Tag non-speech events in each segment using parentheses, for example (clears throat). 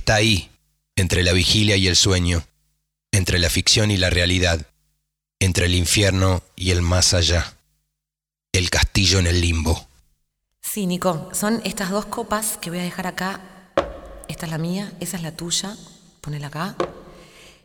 Está ahí, entre la vigilia y el sueño, entre la ficción y la realidad, entre el infierno y el más allá. El castillo en el limbo. Sí, Nico, son estas dos copas que voy a dejar acá. Esta es la mía, esa es la tuya. Ponela acá.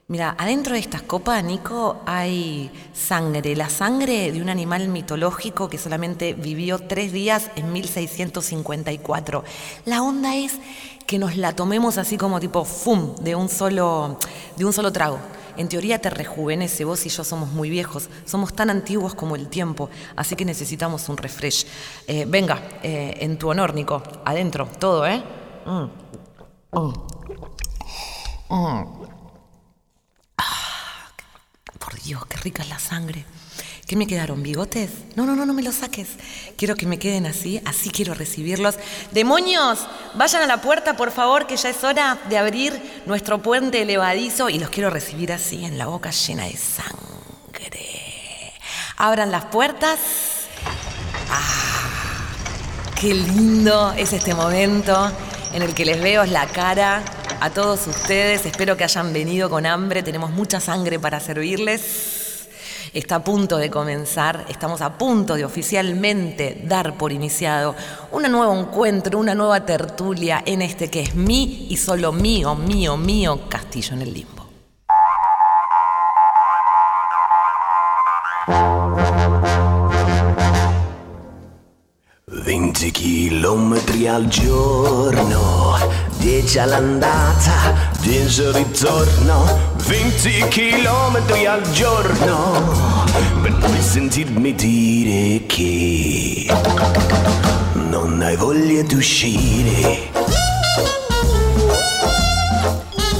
Mira, adentro de estas copas, Nico, hay sangre, la sangre de un animal mitológico que solamente vivió tres días en 1654. La onda es que nos la tomemos así como tipo ¡fum! de un solo, de un solo trago. En teoría te rejuvenece, vos y yo somos muy viejos, somos tan antiguos como el tiempo, así que necesitamos un refresh. Eh, venga, eh, en tu honor, Nico, adentro, todo, ¿eh? Mm. Mm. Mm. Por Dios, qué rica es la sangre. ¿Qué me quedaron? ¿Bigotes? No, no, no, no me los saques. Quiero que me queden así, así quiero recibirlos. ¡Demonios! Vayan a la puerta, por favor, que ya es hora de abrir nuestro puente elevadizo y los quiero recibir así, en la boca llena de sangre. Abran las puertas. ¡Ah! ¡Qué lindo es este momento en el que les veo la cara a todos ustedes! Espero que hayan venido con hambre. Tenemos mucha sangre para servirles está a punto de comenzar, estamos a punto de oficialmente dar por iniciado un nuevo encuentro, una nueva tertulia en este que es mi y solo mío, mío, mío Castillo en el Limbo. Chilometri al giorno, 10 all'andata, 10 ritorno, 20 chilometri al giorno, per poi sentirmi dire che non hai voglia di uscire.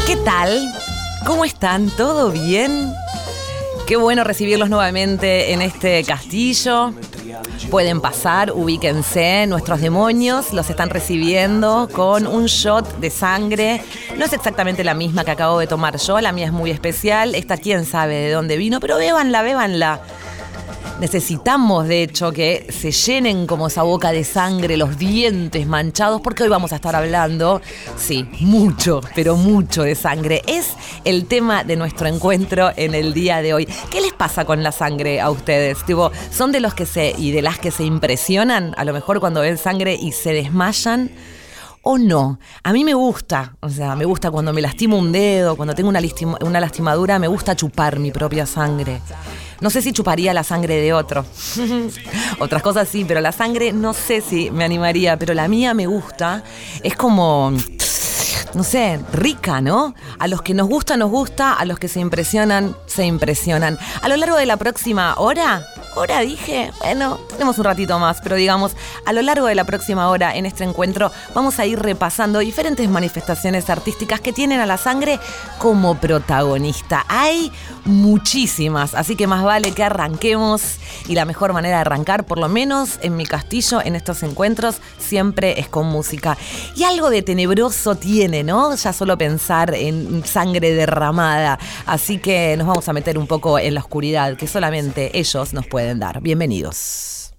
¿Qué tal? ¿Cómo están? ¿Todo bien? Qué bueno recibirlos nuevamente en este castillo. Pueden pasar, ubíquense, nuestros demonios los están recibiendo con un shot de sangre. No es exactamente la misma que acabo de tomar yo, la mía es muy especial. Esta quién sabe de dónde vino, pero bébanla, bébanla. Necesitamos, de hecho, que se llenen como esa boca de sangre, los dientes manchados, porque hoy vamos a estar hablando, sí, mucho, pero mucho de sangre. Es el tema de nuestro encuentro en el día de hoy. ¿Qué les pasa con la sangre a ustedes? Tipo, ¿Son de los que se y de las que se impresionan, a lo mejor cuando ven sangre y se desmayan? o no. A mí me gusta, o sea, me gusta cuando me lastimo un dedo, cuando tengo una, una lastimadura, me gusta chupar mi propia sangre. No sé si chuparía la sangre de otro. (laughs) Otras cosas sí, pero la sangre no sé si me animaría, pero la mía me gusta. Es como no sé, rica, ¿no? A los que nos gusta, nos gusta, a los que se impresionan, se impresionan. A lo largo de la próxima hora, hora dije, bueno, tenemos un ratito más, pero digamos, a lo largo de la próxima hora en este encuentro vamos a ir repasando diferentes manifestaciones artísticas que tienen a la sangre como protagonista. Hay muchísimas, así que más vale que arranquemos y la mejor manera de arrancar, por lo menos en mi castillo, en estos encuentros, siempre es con música. Y algo de tenebroso tiene, ¿no? Ya solo pensar en sangre derramada. Así que nos vamos a meter un poco en la oscuridad que solamente ellos nos pueden Bienvenidos.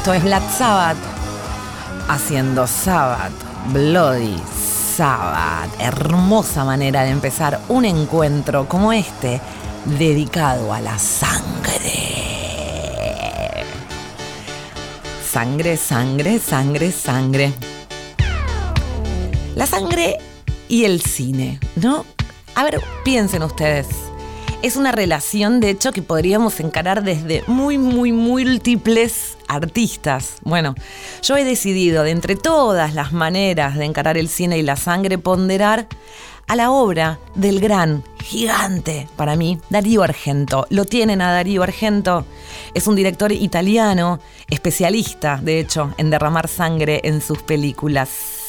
Esto es Black Sabbath haciendo Sabbath, Bloody Sabbath. Hermosa manera de empezar un encuentro como este dedicado a la sangre. Sangre, sangre, sangre, sangre. La sangre y el cine, ¿no? A ver, piensen ustedes es una relación, de hecho, que podríamos encarar desde muy, muy múltiples artistas. Bueno, yo he decidido, de entre todas las maneras de encarar el cine y la sangre, ponderar a la obra del gran, gigante, para mí, Darío Argento. ¿Lo tienen a Darío Argento? Es un director italiano, especialista, de hecho, en derramar sangre en sus películas.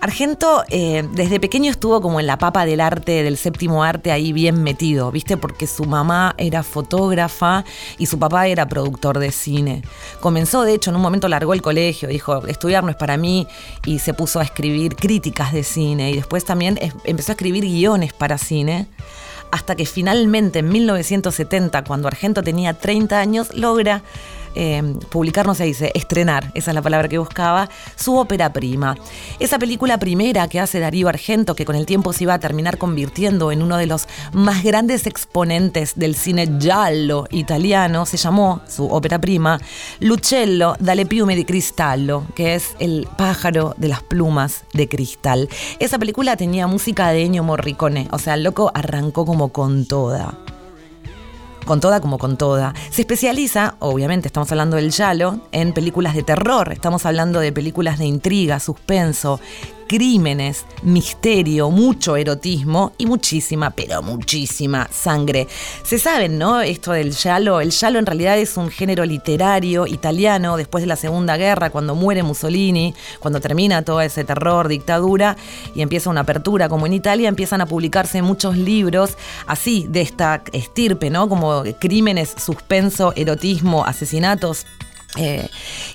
Argento eh, desde pequeño estuvo como en la papa del arte, del séptimo arte, ahí bien metido, ¿viste? Porque su mamá era fotógrafa y su papá era productor de cine. Comenzó, de hecho, en un momento largó el colegio, dijo, estudiar no es para mí, y se puso a escribir críticas de cine y después también empezó a escribir guiones para cine hasta que finalmente en 1970, cuando Argento tenía 30 años, logra eh, publicar, no se dice, estrenar, esa es la palabra que buscaba, su ópera prima. Esa película primera que hace Darío Argento, que con el tiempo se iba a terminar convirtiendo en uno de los más grandes exponentes del cine giallo italiano, se llamó su ópera prima Lucello dalle piume di cristallo, que es el pájaro de las plumas de cristal. Esa película tenía música de Ennio Morricone, o sea, el loco arrancó como con toda con toda como con toda. Se especializa, obviamente estamos hablando del Yalo, en películas de terror, estamos hablando de películas de intriga, suspenso, crímenes, misterio, mucho erotismo y muchísima, pero muchísima sangre. Se saben, ¿no? Esto del giallo. El giallo en realidad es un género literario italiano después de la Segunda Guerra, cuando muere Mussolini, cuando termina todo ese terror, dictadura y empieza una apertura como en Italia, empiezan a publicarse muchos libros así de esta estirpe, ¿no? Como crímenes, suspenso, erotismo, asesinatos eh,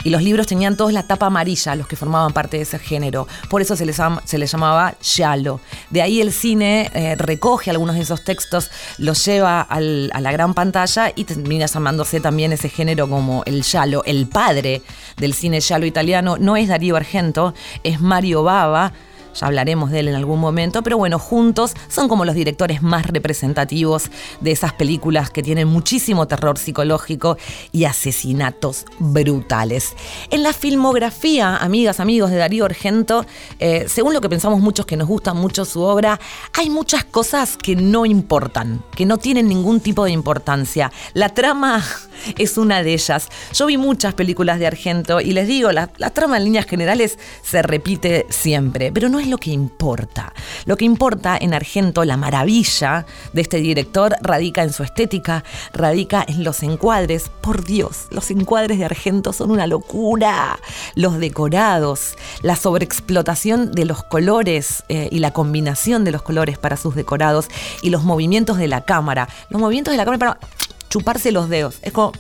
y los libros tenían todos la tapa amarilla, los que formaban parte de ese género. Por eso se les, se les llamaba Yalo. De ahí el cine eh, recoge algunos de esos textos, los lleva a la gran pantalla y termina llamándose también ese género como el Yalo. El padre del cine Yalo italiano no es Darío Argento, es Mario Bava ya hablaremos de él en algún momento, pero bueno, juntos son como los directores más representativos de esas películas que tienen muchísimo terror psicológico y asesinatos brutales. En la filmografía, amigas, amigos de Darío Argento, eh, según lo que pensamos muchos que nos gusta mucho su obra, hay muchas cosas que no importan, que no tienen ningún tipo de importancia. La trama (laughs) es una de ellas. Yo vi muchas películas de Argento y les digo, la, la trama en líneas generales se repite siempre, pero no es lo que importa. Lo que importa en Argento, la maravilla de este director radica en su estética, radica en los encuadres. Por Dios, los encuadres de Argento son una locura. Los decorados, la sobreexplotación de los colores eh, y la combinación de los colores para sus decorados y los movimientos de la cámara. Los movimientos de la cámara para chuparse los dedos. Es como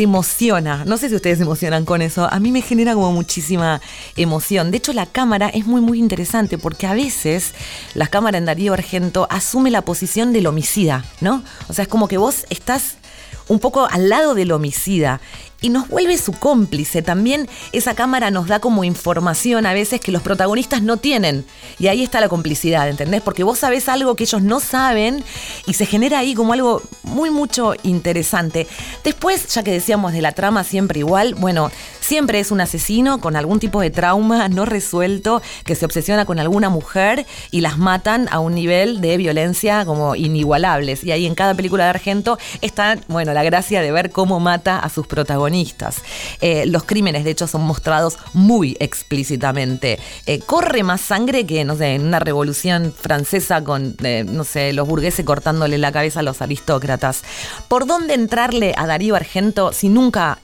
te emociona. No sé si ustedes se emocionan con eso. A mí me genera como muchísima emoción. De hecho, la cámara es muy, muy interesante porque a veces la cámara en Darío Argento asume la posición del homicida, ¿no? O sea, es como que vos estás un poco al lado del homicida y nos vuelve su cómplice. También esa cámara nos da como información a veces que los protagonistas no tienen. Y ahí está la complicidad, ¿entendés? Porque vos sabés algo que ellos no saben y se genera ahí como algo muy, mucho interesante. Después, ya que decíamos de la trama siempre igual, bueno, siempre es un asesino con algún tipo de trauma no resuelto que se obsesiona con alguna mujer y las matan a un nivel de violencia como inigualables. Y ahí en cada película de Argento está, bueno, la gracia de ver cómo mata a sus protagonistas eh, los crímenes, de hecho, son mostrados muy explícitamente. Eh, corre más sangre que, no sé, en una revolución francesa con, eh, no sé, los burgueses cortándole la cabeza a los aristócratas. ¿Por dónde entrarle a Darío Argento si nunca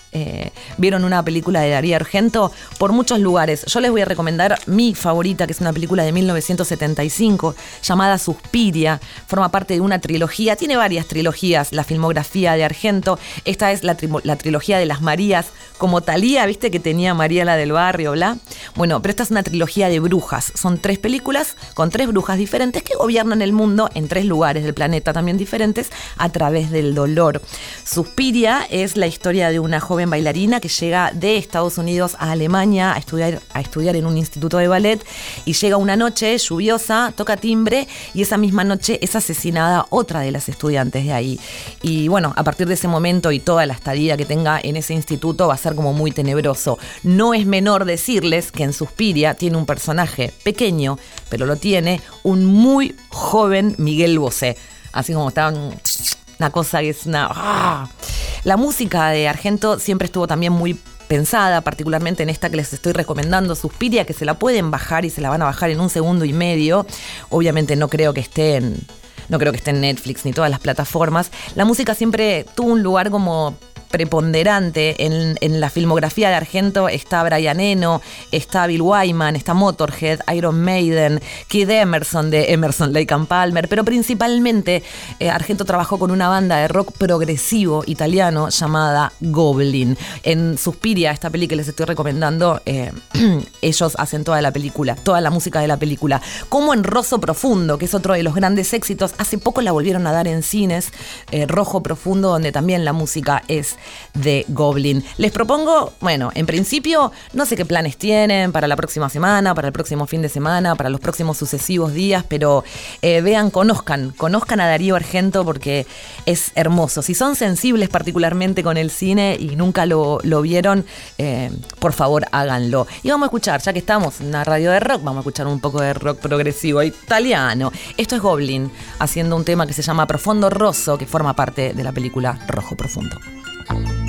vieron una película de Darío Argento? Por muchos lugares. Yo les voy a recomendar mi favorita, que es una película de 1975 llamada Suspiria. Forma parte de una trilogía, tiene varias trilogías, la filmografía de Argento. Esta es la, la trilogía de Marías, como Talía, viste que tenía María la del barrio, bla. Bueno, pero esta es una trilogía de brujas. Son tres películas con tres brujas diferentes que gobiernan el mundo en tres lugares del planeta también diferentes a través del dolor. Suspiria es la historia de una joven bailarina que llega de Estados Unidos a Alemania a estudiar, a estudiar en un instituto de ballet y llega una noche lluviosa, toca timbre y esa misma noche es asesinada otra de las estudiantes de ahí. Y bueno, a partir de ese momento y toda la estadía que tenga en ese instituto va a ser como muy tenebroso. No es menor decirles que en Suspiria tiene un personaje pequeño, pero lo tiene, un muy joven Miguel Bosé. Así como está una cosa que es una... ¡ah! La música de Argento siempre estuvo también muy pensada, particularmente en esta que les estoy recomendando, Suspiria, que se la pueden bajar y se la van a bajar en un segundo y medio. Obviamente no creo que esté en, no creo que esté en Netflix ni todas las plataformas. La música siempre tuvo un lugar como preponderante en, la filmografía de Argento está Brian Eno, está Bill Wyman, está Motorhead, Iron Maiden, Kid Emerson de Emerson, Lake and Palmer, pero principalmente eh, Argento trabajó con una banda de rock progresivo italiano llamada Goblin. En Suspiria, esta película que les estoy recomendando, eh, (clears throat) ellos hacen toda la película, toda la música de la película. Como en Rosso Profundo, que es otro de los grandes éxitos, hace poco la volvieron a dar en cines, eh, Rojo Profundo, donde también la música es de Goblin. Les propongo, bueno, en principio, no sé qué planes tienen para la próxima semana, para el próximo fin de semana, para los próximos sucesivos días, pero eh, vean, conozcan, conozcan a Darío Argento porque es hermoso. Si son sensibles particularmente con el cine y nunca lo, vieron, eh, por favor háganlo. Y vamos a escuchar, ya que estamos en una radio de rock, vamos a escuchar un poco de rock progresivo italiano. Esto es Goblin, haciendo un tema que se llama Profondo Rosso, que forma parte de la película Rojo Profundo. thank you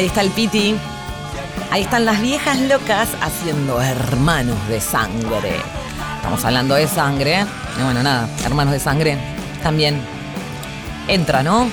Ahí está el Piti. Ahí están las viejas locas haciendo hermanos de sangre. Estamos hablando de sangre. Y bueno, nada, hermanos de sangre también entra, ¿no?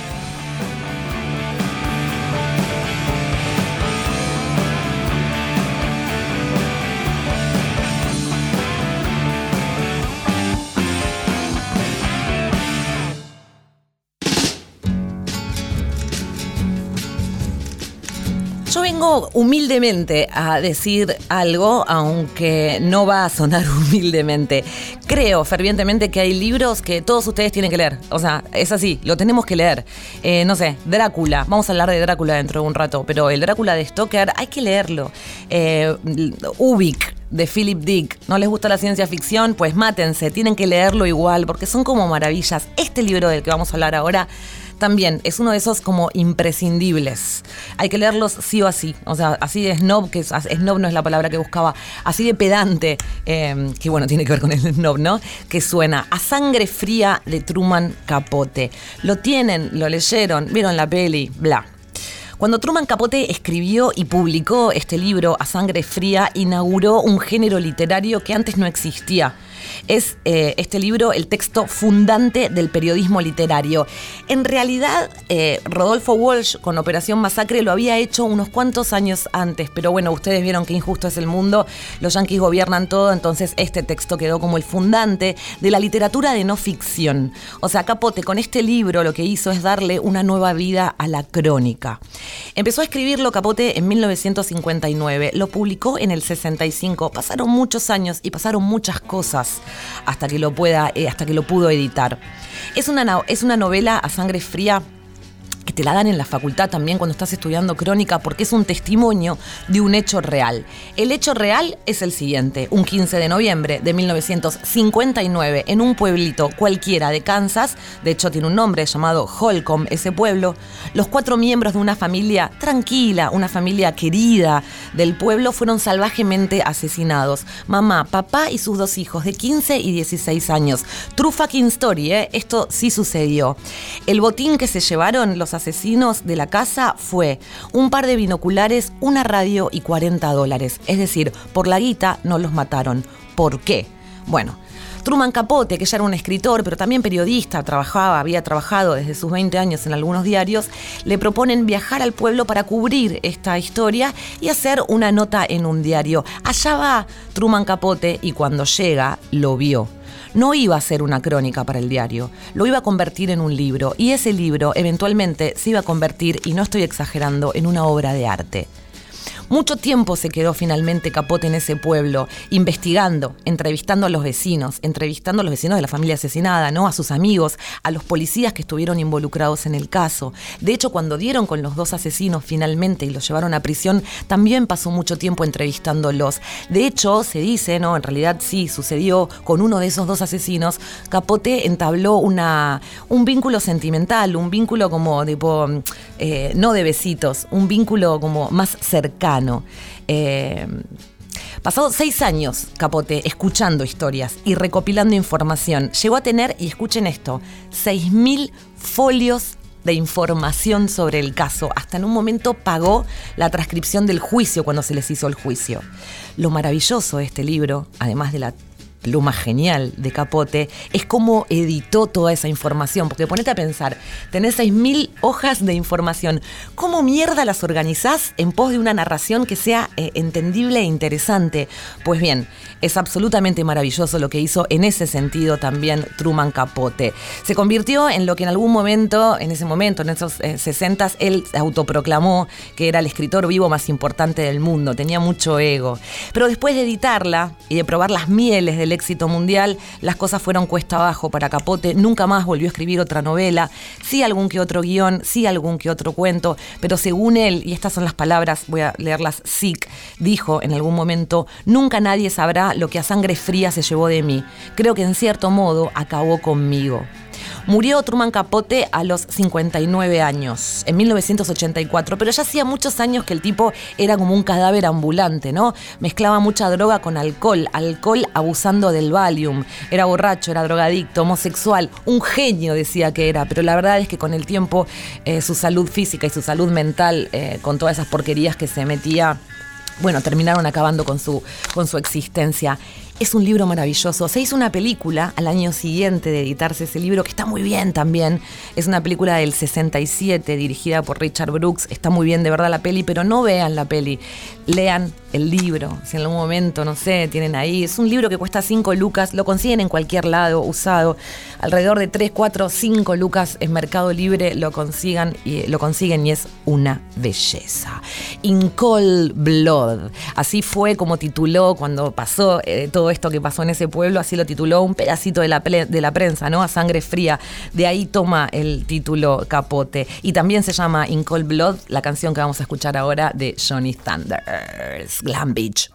Vengo humildemente a decir algo, aunque no va a sonar (laughs) humildemente. Creo fervientemente que hay libros que todos ustedes tienen que leer. O sea, es así, lo tenemos que leer. Eh, no sé, Drácula. Vamos a hablar de Drácula dentro de un rato, pero el Drácula de Stoker hay que leerlo. Eh, Ubik, de Philip Dick. ¿No les gusta la ciencia ficción? Pues mátense, tienen que leerlo igual, porque son como maravillas. Este libro del que vamos a hablar ahora también es uno de esos como imprescindibles. Hay que leerlos sí o así. O sea, así de snob, que snob no es la palabra que buscaba, así de pedante, em, que bueno, (laughs) tiene que ver con el snob, ¿no? Que suena a sangre fría de Truman Capote. Lo tienen, lo leyeron, vieron la peli, bla. Cuando Truman Capote escribió y publicó este libro, A Sangre Fría, inauguró un género literario que antes no existía es eh, este libro el texto fundante del periodismo literario. En realidad, eh, Rodolfo Walsh con Operación Masacre lo había hecho unos cuantos años antes, pero bueno, ustedes vieron que injusto es el mundo, los yanquis gobiernan todo, entonces este texto quedó como el fundante de la literatura de no ficción. O sea, Capote con este libro lo que hizo es darle una nueva vida a la crónica. Empezó a escribirlo Capote en 1959, lo publicó en el 65, pasaron muchos años y pasaron muchas cosas hasta que lo pueda, eh, hasta que lo pudo editar. Es una, es una novela a sangre fría te la dan en la facultad también cuando estás estudiando crónica, porque es un testimonio de un hecho real. El hecho real es el siguiente. Un 15 de noviembre de 1959, en un pueblito cualquiera de Kansas, de hecho tiene un nombre llamado Holcomb, ese pueblo, los cuatro miembros de una familia tranquila, una familia querida del pueblo, fueron salvajemente asesinados. Mamá, papá y sus dos hijos de 15 y 16 años. True fucking story, ¿eh? Esto sí sucedió. El botín que se llevaron los asesinos de la casa fue un par de binoculares, una radio y 40 dólares. Es decir, por la guita no los mataron. ¿Por qué? Bueno, Truman Capote, que ya era un escritor, pero también periodista, trabajaba, había trabajado desde sus 20 años en algunos diarios, le proponen viajar al pueblo para cubrir esta historia y hacer una nota en un diario. Allá va Truman Capote y cuando llega lo vio no iba a ser una crónica para el diario, lo iba a convertir en un libro y ese libro eventualmente se iba a convertir, y no estoy exagerando, en una obra de arte. Mucho tiempo se quedó finalmente Capote en ese pueblo, investigando, entrevistando a los vecinos, entrevistando a los vecinos de la familia asesinada, ¿no? A sus amigos, a los policías que estuvieron involucrados en el caso. De hecho, cuando dieron con los dos asesinos finalmente y los llevaron a prisión, también pasó mucho tiempo entrevistándolos. De hecho, se dice, ¿no? En realidad sí, sucedió con uno de esos dos asesinos. Capote entabló una, un vínculo sentimental, un vínculo como tipo, eh, no de besitos, un vínculo como más cercano eh, pasado seis años, Capote, escuchando historias y recopilando información. Llegó a tener, y escuchen esto, 6.000 folios de información sobre el caso. Hasta en un momento pagó la transcripción del juicio cuando se les hizo el juicio. Lo maravilloso de este libro, además de la pluma genial de Capote, es cómo editó toda esa información. Porque ponete a pensar, tenés 6.000 hojas de información. ¿Cómo mierda las organizás en pos de una narración que sea eh, entendible e interesante? Pues bien, es absolutamente maravilloso lo que hizo en ese sentido también Truman Capote. Se convirtió en lo que en algún momento, en ese momento, en esos 60 eh, él autoproclamó que era el escritor vivo más importante del mundo. Tenía mucho ego. Pero después de editarla y de probar las mieles del éxito mundial, las cosas fueron cuesta abajo para Capote, nunca más volvió a escribir otra novela, sí algún que otro guion, sí algún que otro cuento, pero según él, y estas son las palabras, voy a leerlas, Sick, dijo en algún momento, nunca nadie sabrá lo que a sangre fría se llevó de mí, creo que en cierto modo acabó conmigo. Murió Truman Capote a los 59 años, en 1984, pero ya hacía muchos años que el tipo era como un cadáver ambulante, ¿no? Mezclaba mucha droga con alcohol, alcohol abusando del Valium, era borracho, era drogadicto, homosexual, un genio decía que era, pero la verdad es que con el tiempo eh, su salud física y su salud mental, eh, con todas esas porquerías que se metía, bueno, terminaron acabando con su, con su existencia. Es un libro maravilloso. Se hizo una película al año siguiente de editarse ese libro, que está muy bien también. Es una película del 67, dirigida por Richard Brooks. Está muy bien, de verdad, la peli, pero no vean la peli. Lean el libro. Si en algún momento, no sé, tienen ahí. Es un libro que cuesta 5 lucas. Lo consiguen en cualquier lado, usado. Alrededor de 3, 4, 5 lucas en Mercado Libre lo, consigan y, lo consiguen y es una belleza. In Cold Blood. Así fue como tituló cuando pasó eh, todo esto que pasó en ese pueblo, así lo tituló un pedacito de la, de la prensa, ¿no? A sangre fría. De ahí toma el título Capote. Y también se llama In Cold Blood, la canción que vamos a escuchar ahora de Johnny Thunders, Glam Beach.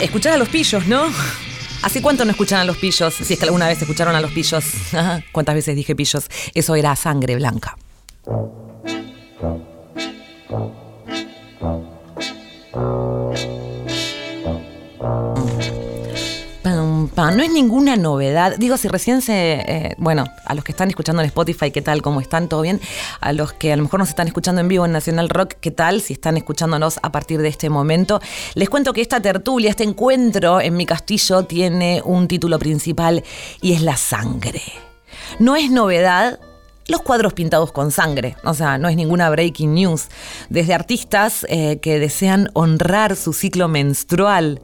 Escuchar a los pillos, ¿no? ¿Hace cuánto no escuchan a los pillos? Si es que alguna vez escucharon a los pillos. ¿Cuántas veces dije pillos? Eso era sangre blanca. Es ninguna novedad. Digo, si recién se. Eh, bueno, a los que están escuchando en Spotify, ¿qué tal? ¿Cómo están? ¿Todo bien? A los que a lo mejor nos están escuchando en vivo en Nacional Rock, ¿qué tal? Si están escuchándonos a partir de este momento. Les cuento que esta tertulia, este encuentro en mi castillo, tiene un título principal y es la sangre. No es novedad los cuadros pintados con sangre. O sea, no es ninguna breaking news. Desde artistas eh, que desean honrar su ciclo menstrual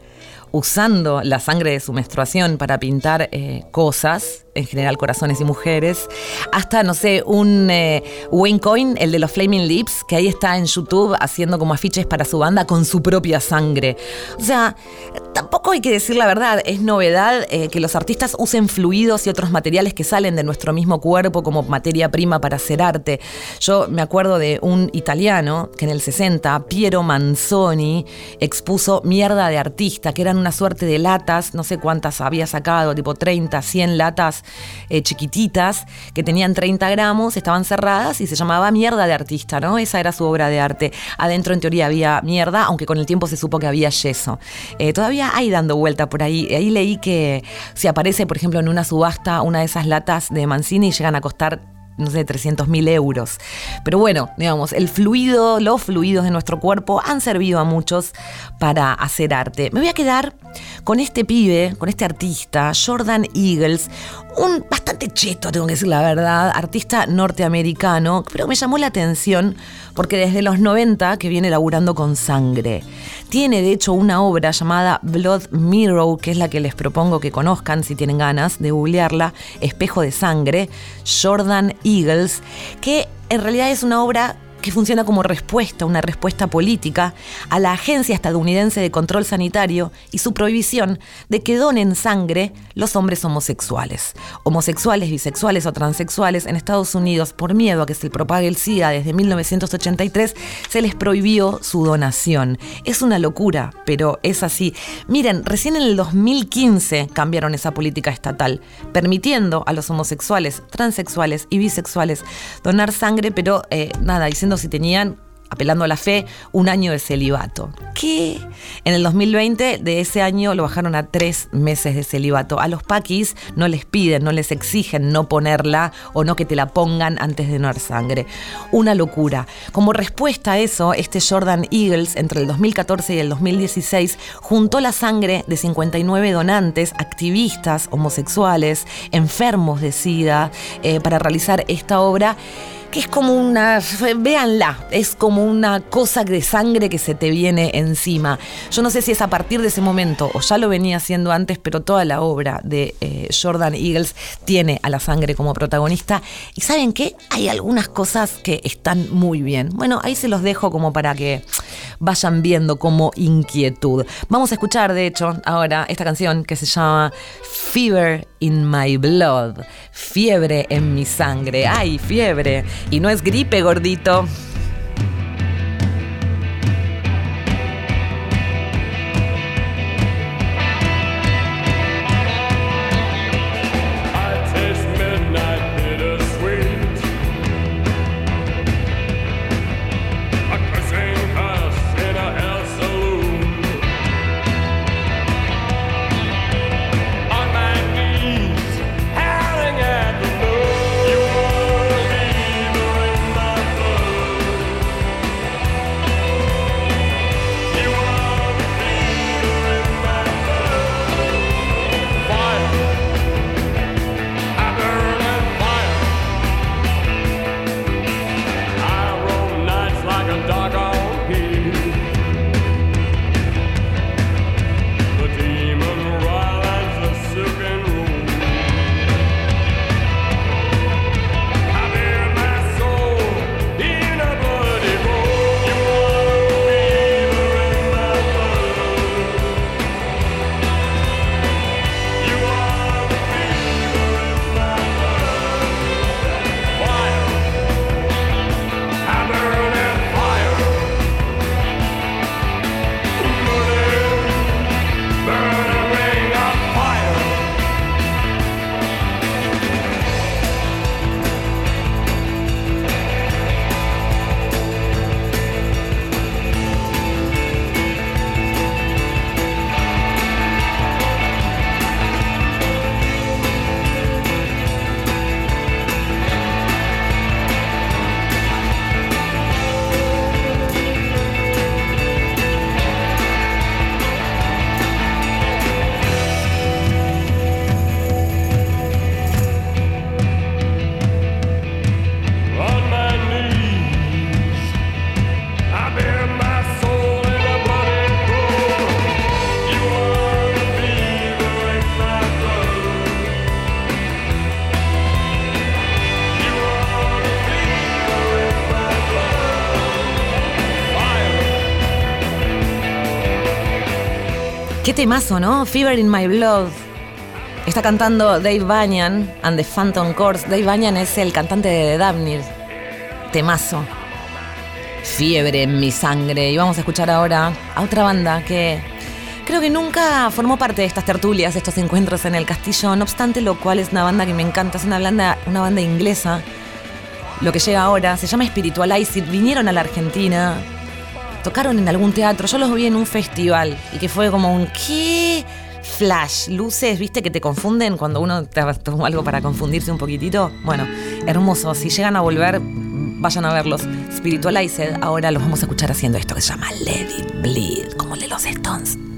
usando la sangre de su menstruación para pintar eh, cosas en general corazones y mujeres, hasta, no sé, un eh, Wayne Coyne, el de los Flaming Lips, que ahí está en YouTube haciendo como afiches para su banda con su propia sangre. O sea, tampoco hay que decir la verdad, es novedad eh, que los artistas usen fluidos y otros materiales que salen de nuestro mismo cuerpo como materia prima para hacer arte. Yo me acuerdo de un italiano que en el 60, Piero Manzoni, expuso Mierda de Artista, que eran una suerte de latas, no sé cuántas había sacado, tipo 30, 100 latas eh, chiquititas que tenían 30 gramos, estaban cerradas y se llamaba Mierda de Artista, ¿no? Esa era su obra de arte. Adentro en teoría había mierda, aunque con el tiempo se supo que había yeso. Eh, todavía hay dando vuelta por ahí. Ahí leí que si aparece, por ejemplo, en una subasta una de esas latas de Mancini llegan a costar no sé, 300 mil euros. Pero bueno, digamos, el fluido, los fluidos de nuestro cuerpo han servido a muchos para hacer arte. Me voy a quedar con este pibe, con este artista, Jordan Eagles, un bastante cheto, tengo que decir la verdad, artista norteamericano, pero me llamó la atención porque desde los 90 que viene laburando con sangre. Tiene de hecho una obra llamada Blood Mirror, que es la que les propongo que conozcan si tienen ganas de googlearla, Espejo de Sangre, Jordan Eagles, que en realidad es una obra que funciona como respuesta, una respuesta política a la Agencia Estadounidense de Control Sanitario y su prohibición de que donen sangre los hombres homosexuales. Homosexuales, bisexuales o transexuales en Estados Unidos, por miedo a que se propague el SIDA desde 1983, se les prohibió su donación. Es una locura, pero es así. Miren, recién en el 2015 cambiaron esa política estatal, permitiendo a los homosexuales, transexuales y bisexuales donar sangre, pero eh, nada, diciendo si tenían apelando a la fe, un año de celibato. Que en el 2020 de ese año lo bajaron a tres meses de celibato. A los paquis no les piden, no les exigen no ponerla o no que te la pongan antes de donar sangre. Una locura. Como respuesta a eso, este Jordan Eagles entre el 2014 y el 2016 juntó la sangre de 59 donantes, activistas, homosexuales, enfermos de SIDA, eh, para realizar esta obra que es como una, véanla, es como una cosa de sangre que se te viene encima. Yo no sé si es a partir de ese momento o ya lo venía haciendo antes, pero toda la obra de eh, Jordan Eagles tiene a la sangre como protagonista. Y saben qué, hay algunas cosas que están muy bien. Bueno, ahí se los dejo como para que vayan viendo como inquietud. Vamos a escuchar, de hecho, ahora esta canción que se llama Fever in My Blood, fiebre en mi sangre. ¡Ay, fiebre! Y no es gripe, gordito. Qué temazo, ¿no? Fever in My Blood. Está cantando Dave Banyan and the Phantom Chords. Dave Banyan es el cantante de The Temazo. Fiebre en mi sangre. Y vamos a escuchar ahora a otra banda que creo que nunca formó parte de estas tertulias, estos encuentros en el castillo. No obstante, lo cual es una banda que me encanta. Es una banda, una banda inglesa. Lo que llega ahora se llama Spiritualized. Vinieron a la Argentina tocaron en algún teatro, yo los vi en un festival y que fue como un ¿qué? Flash, luces, viste que te confunden cuando uno te toma algo para confundirse un poquitito. Bueno, hermoso, si llegan a volver, vayan a verlos. Spiritualized, ahora los vamos a escuchar haciendo esto que se llama Let It Bleed, como el de los Stones.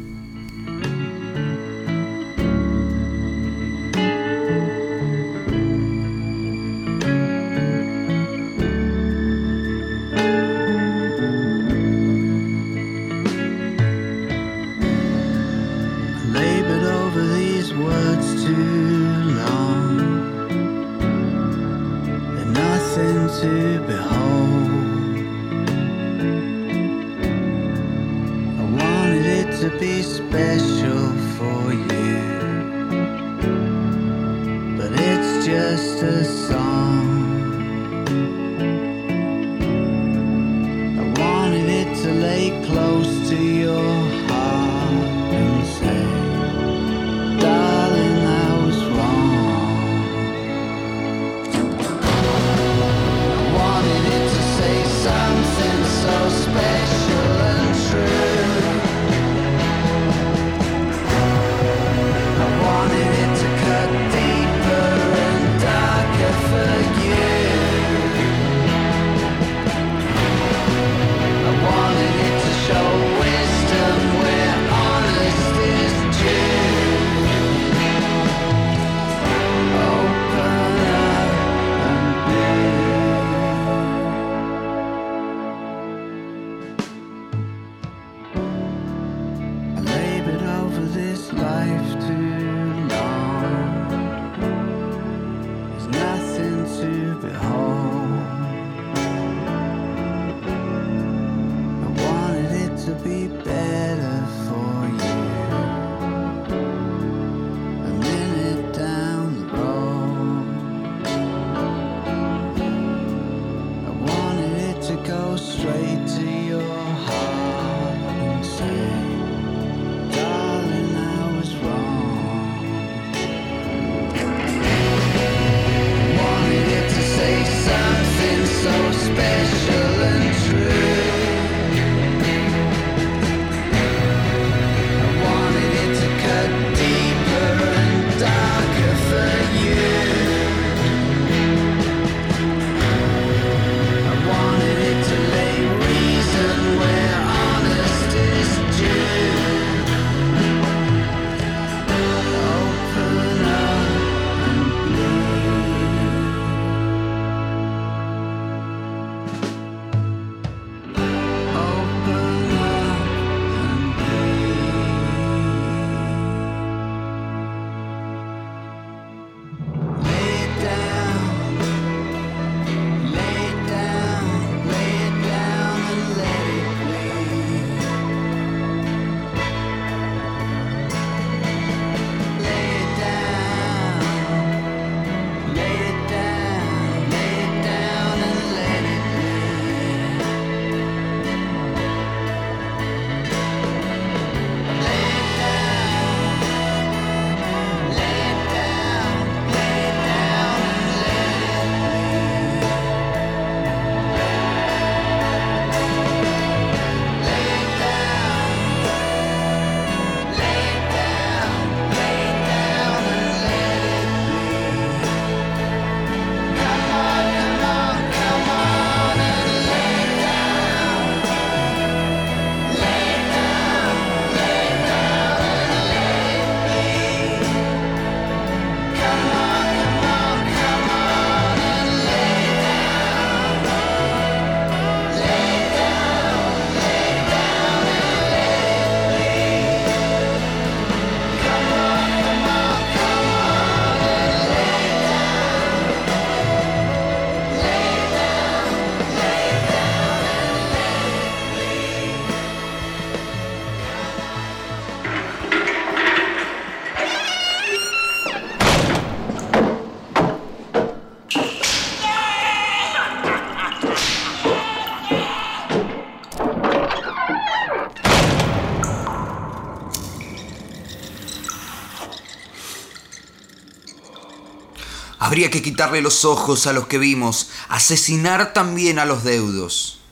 Habría que quitarle los ojos a los que vimos, asesinar también a los deudos.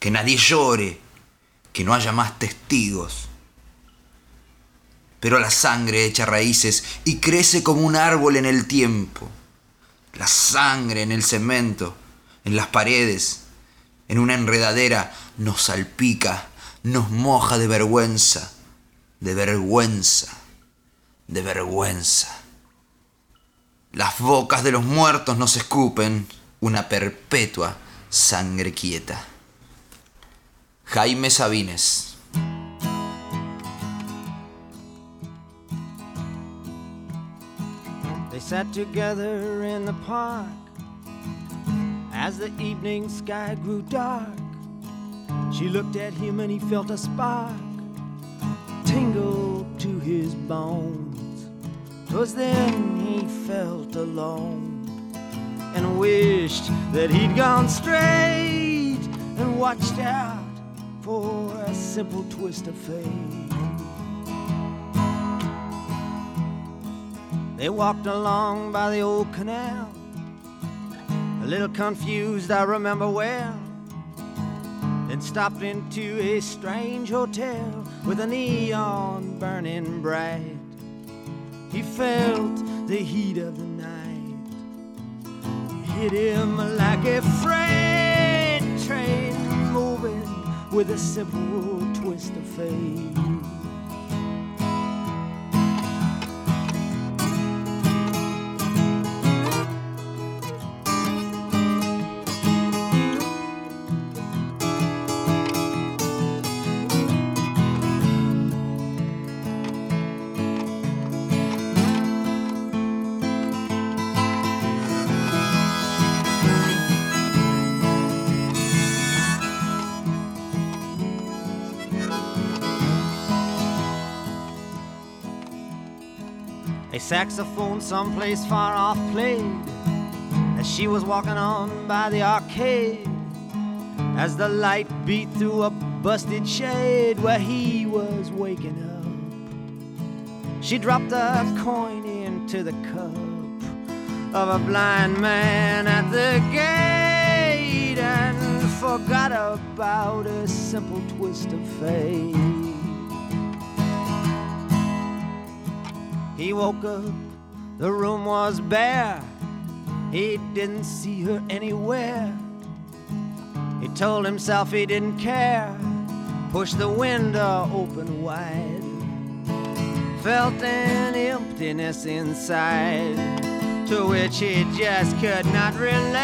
Que nadie llore, que no haya más testigos. Pero la sangre echa raíces y crece como un árbol en el tiempo. La sangre en el cemento, en las paredes, en una enredadera, nos salpica, nos moja de vergüenza, de vergüenza, de vergüenza. Las bocas de los muertos nos escupen una perpetua sangre quieta. Jaime Sabines. They sat together in the park as the evening sky grew dark. She looked at him and he felt a spark tingle to his bones. Twas then he felt alone and wished that he'd gone straight and watched out for a simple twist of fate. They walked along by the old canal, a little confused, I remember well. Then stopped into a strange hotel with a neon burning bright. He felt the heat of the night hit him like a freight train moving with a simple twist of fate. Saxophone someplace far off played as she was walking on by the arcade. As the light beat through a busted shade where he was waking up, she dropped a coin into the cup of a blind man at the gate and forgot about a simple twist of fate. He woke up, the room was bare. He didn't see her anywhere. He told himself he didn't care. Pushed the window open wide. Felt an emptiness inside to which he just could not relate.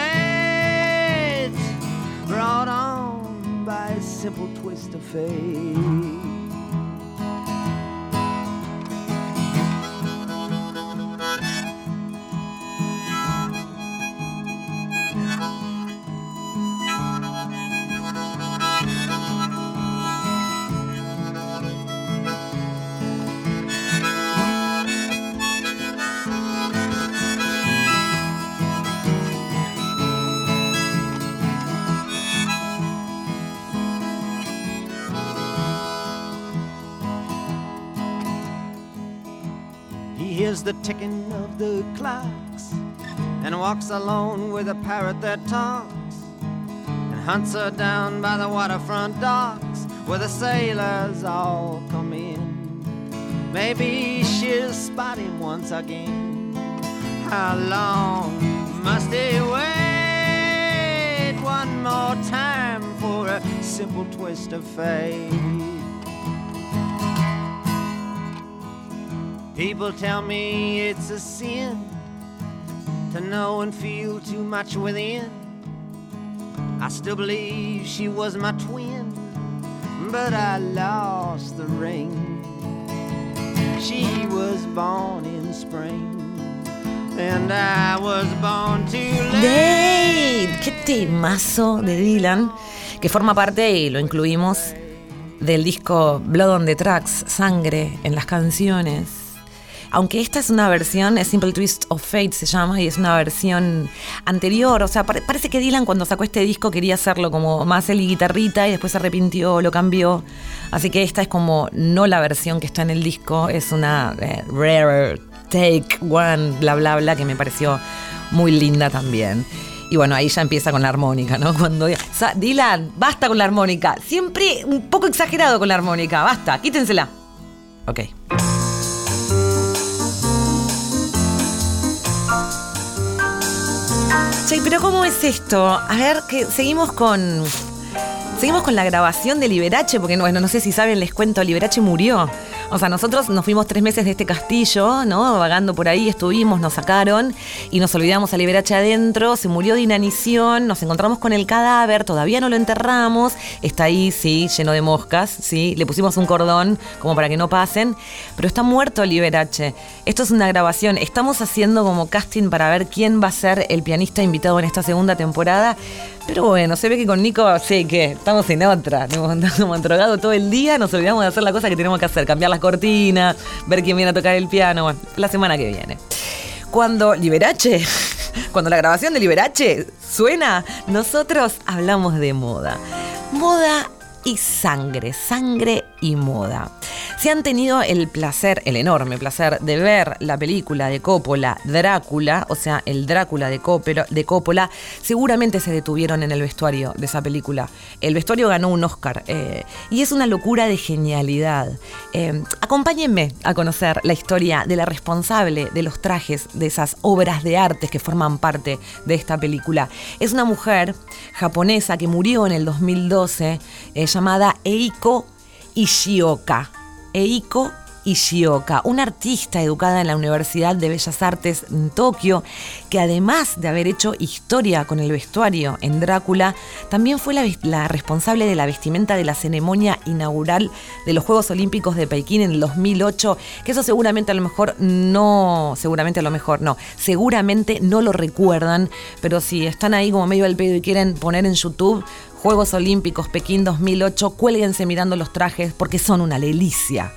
Brought on by a simple twist of fate. The ticking of the clocks and walks alone with a parrot that talks and hunts her down by the waterfront docks where the sailors all come in. Maybe she'll spot him once again. How long must he wait? One more time for a simple twist of fate. People tell me it's a sin to know and feel too much within. I still believe she was my twin, but I lost the ring. She was born in spring, and I was born too late. Date, qué temazo de Dylan, que forma parte y lo incluimos del disco Blood on the Tracks, Sangre en las canciones. Aunque esta es una versión, es Simple Twist of Fate se llama, y es una versión anterior. O sea, pare- parece que Dylan cuando sacó este disco quería hacerlo como más él y guitarrita y después se arrepintió, lo cambió. Así que esta es como no la versión que está en el disco, es una eh, rare take one, bla bla bla, que me pareció muy linda también. Y bueno, ahí ya empieza con la armónica, ¿no? (laughs) Cuando Dylan, basta con la armónica. Siempre un poco exagerado con la armónica. Basta, quítensela. Ok. Che, pero ¿cómo es esto? A ver, que seguimos con. Seguimos con la grabación de Liberace, porque bueno, no sé si saben, les cuento, Liberace murió. O sea, nosotros nos fuimos tres meses de este castillo, ¿no? Vagando por ahí, estuvimos, nos sacaron y nos olvidamos a Liberace adentro, se murió de inanición, nos encontramos con el cadáver, todavía no lo enterramos, está ahí, sí, lleno de moscas, sí, le pusimos un cordón como para que no pasen, pero está muerto Liberace. Esto es una grabación, estamos haciendo como casting para ver quién va a ser el pianista invitado en esta segunda temporada. Pero bueno, se ve que con Nico, sí, que estamos en otra. Hemos andado (laughs) drogado todo el día, nos olvidamos de hacer la cosa que tenemos que hacer, cambiar las cortinas, ver quién viene a tocar el piano, bueno, la semana que viene. Cuando Liberace, (laughs) cuando la grabación de Liberace suena, nosotros hablamos de moda. Moda y sangre, sangre y moda. Si han tenido el placer, el enorme placer de ver la película de Coppola, Drácula, o sea, el Drácula de Coppola, seguramente se detuvieron en el vestuario de esa película. El vestuario ganó un Oscar eh, y es una locura de genialidad. Eh, acompáñenme a conocer la historia de la responsable de los trajes de esas obras de arte que forman parte de esta película. Es una mujer japonesa que murió en el 2012 eh, llamada Eiko Ishioka. Eiko Ishioka, una artista educada en la Universidad de Bellas Artes en Tokio, que además de haber hecho historia con el vestuario en Drácula, también fue la, responsable de la vestimenta de la ceremonia inaugural de los Juegos Olímpicos de Pekín en el 2008, que eso seguramente a lo mejor no, seguramente a lo mejor no, seguramente no lo recuerdan, pero si están ahí como medio al pedo y quieren poner en YouTube Juegos Olímpicos Pekín 2008, cuélguense mirando los trajes porque son una delicia.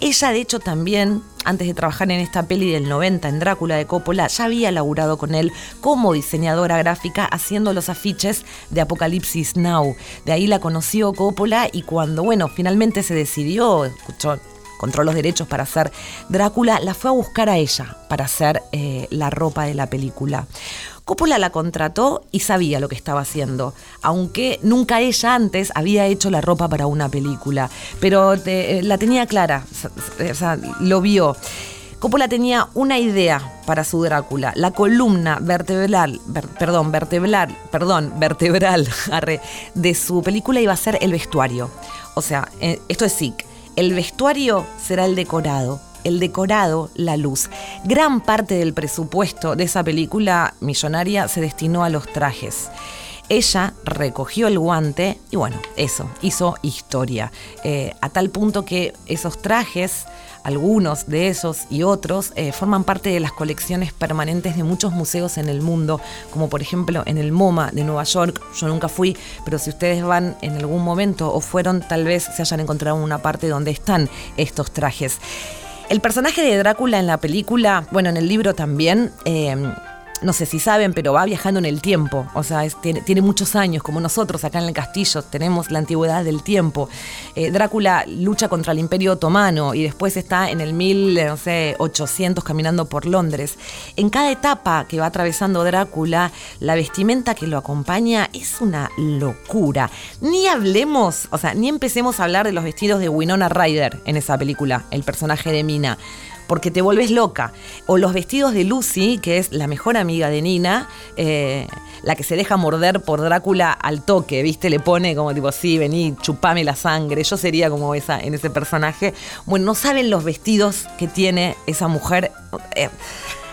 Ella, de hecho, también, antes de trabajar en esta peli del 90 en Drácula de Coppola, ya había laburado con él como diseñadora gráfica haciendo los afiches de Apocalipsis Now. De ahí la conoció Coppola y cuando, bueno, finalmente se decidió, escuchó, encontró los derechos para hacer Drácula, la fue a buscar a ella para hacer eh, la ropa de la película. Coppola la contrató y sabía lo que estaba haciendo, aunque nunca ella antes había hecho la ropa para una película, pero te, la tenía clara, o sea, lo vio. Coppola tenía una idea para su Drácula, la columna vertebral, ver, perdón, vertebral, perdón, vertebral (laughs) de su película iba a ser el vestuario. O sea, eh, esto es SIC. El vestuario será el decorado, el decorado, la luz. Gran parte del presupuesto de esa película millonaria se destinó a los trajes. Ella recogió el guante y bueno, eso, hizo historia. Eh, a tal punto que esos trajes, algunos de esos y otros, eh, forman parte de las colecciones permanentes de muchos museos en el mundo, como por ejemplo en el MoMA de Nueva York. Yo nunca fui, pero si ustedes van en algún momento o fueron, tal vez se hayan encontrado una parte donde están estos trajes. El personaje de Drácula en la película, bueno, en el libro también, eh, no sé si saben, pero va viajando en el tiempo. O sea, tiene, muchos años, como nosotros acá en el castillo tenemos la antigüedad del tiempo. Eh, Drácula lucha contra el Imperio Otomano y después está en el 1800 caminando por Londres. En cada etapa que va atravesando Drácula, la vestimenta que lo acompaña es una locura. Ni hablemos, o sea, ni empecemos a hablar de los vestidos de Winona Ryder en esa película, el personaje de Mina porque te vuelves loca. O los vestidos de Lucy, que es la mejor amiga de Nina, eh, la que se deja morder por Drácula al toque, ¿viste? Le pone como tipo, sí, vení, chupame la sangre. Yo sería como esa en ese personaje. Bueno, no saben los vestidos que tiene esa mujer. Eh,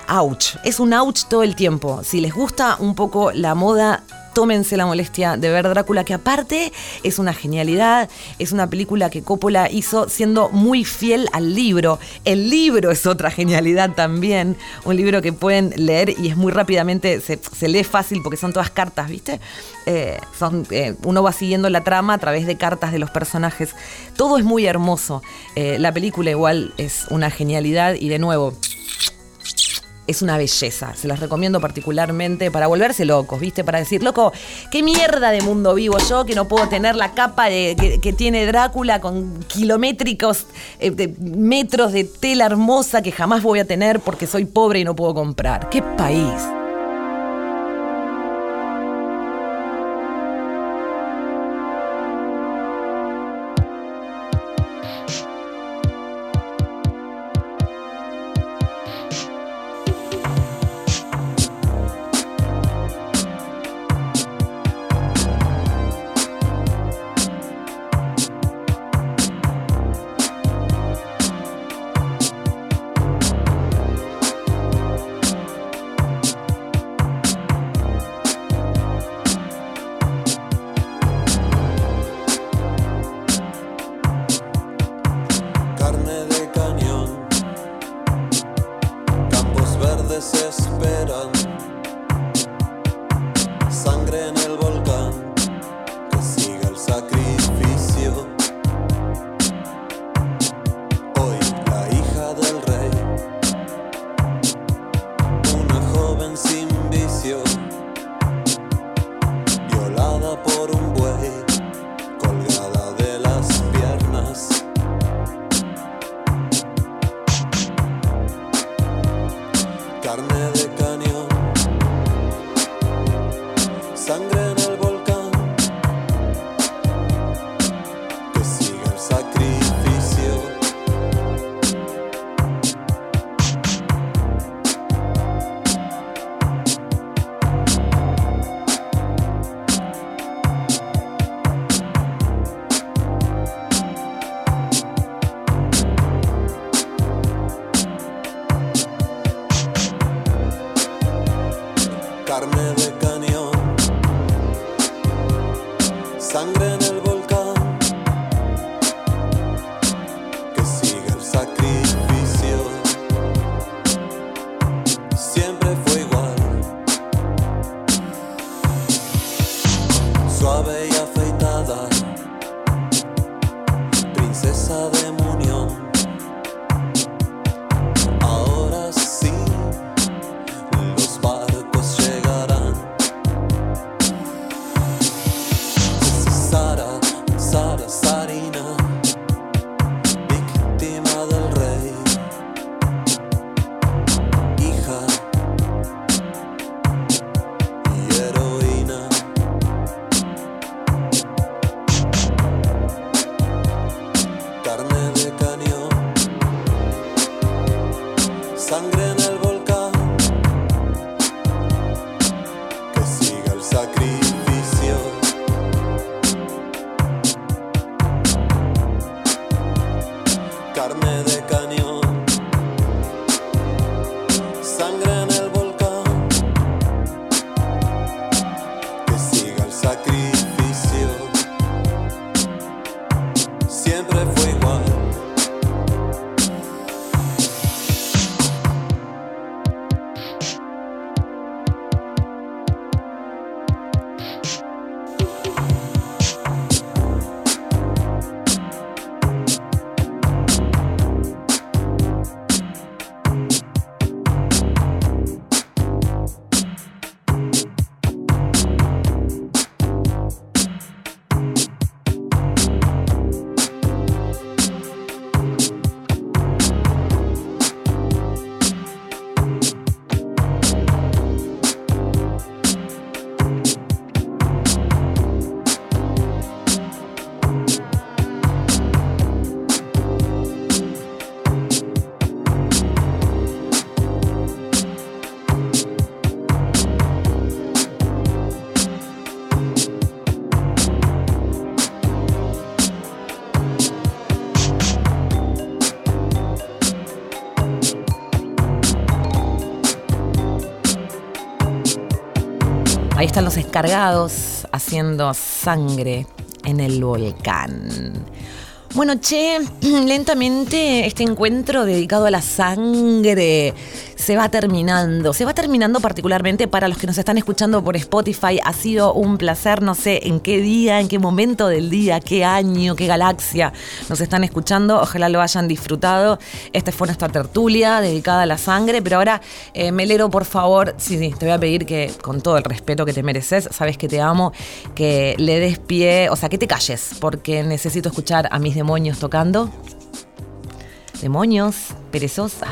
ouch, es un ouch todo el tiempo. Si les gusta un poco la moda tómense la molestia de ver Drácula, que aparte es una genialidad, es una película que Coppola hizo siendo muy fiel al libro. El libro es otra genialidad también, un libro que pueden leer y es muy rápidamente, se, lee fácil porque son todas cartas, ¿viste? Eh, son, eh, uno va siguiendo la trama a través de cartas de los personajes. Todo es muy hermoso. Eh, la película igual es una genialidad y de nuevo es una belleza. Se las recomiendo particularmente para volverse locos, ¿viste? Para decir, loco, ¿qué mierda de mundo vivo yo que no puedo tener la capa de, que, tiene Drácula con kilométricos eh, metros de tela hermosa que jamás voy a tener porque soy pobre y no puedo comprar? ¿Qué país? Están los escargados haciendo sangre en el volcán. Bueno, che, (clears throat) lentamente este encuentro dedicado a la sangre se va terminando. Se va terminando particularmente para los que nos están escuchando por Spotify. Ha sido un placer, no sé en qué día, en qué momento del día, qué año, qué galaxia nos están escuchando. Ojalá lo hayan disfrutado. Esta fue nuestra tertulia dedicada a la sangre. Pero ahora, eh, Melero, por favor, sí, sí, te voy a pedir que, con todo el respeto que te mereces, sabes que te amo, que le des pie, o sea, que te calles, porque necesito escuchar a mis demonios tocando. Demonios, perezosa.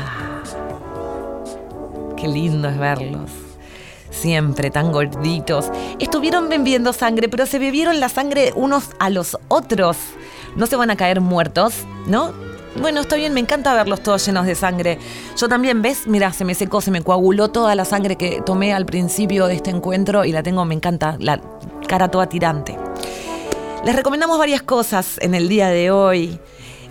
Qué lindo es verlos. Siempre tan gorditos. Estuvieron bebiendo sangre, pero se bebieron la sangre unos a los otros. No se van a caer muertos, ¿no? Bueno, está bien, me encanta verlos todos llenos de sangre. Yo también, ¿ves? Mira, se me secó, se me coaguló toda la sangre que tomé al principio de este encuentro y la tengo, me encanta, la cara toda tirante. Les recomendamos varias cosas en el día de hoy.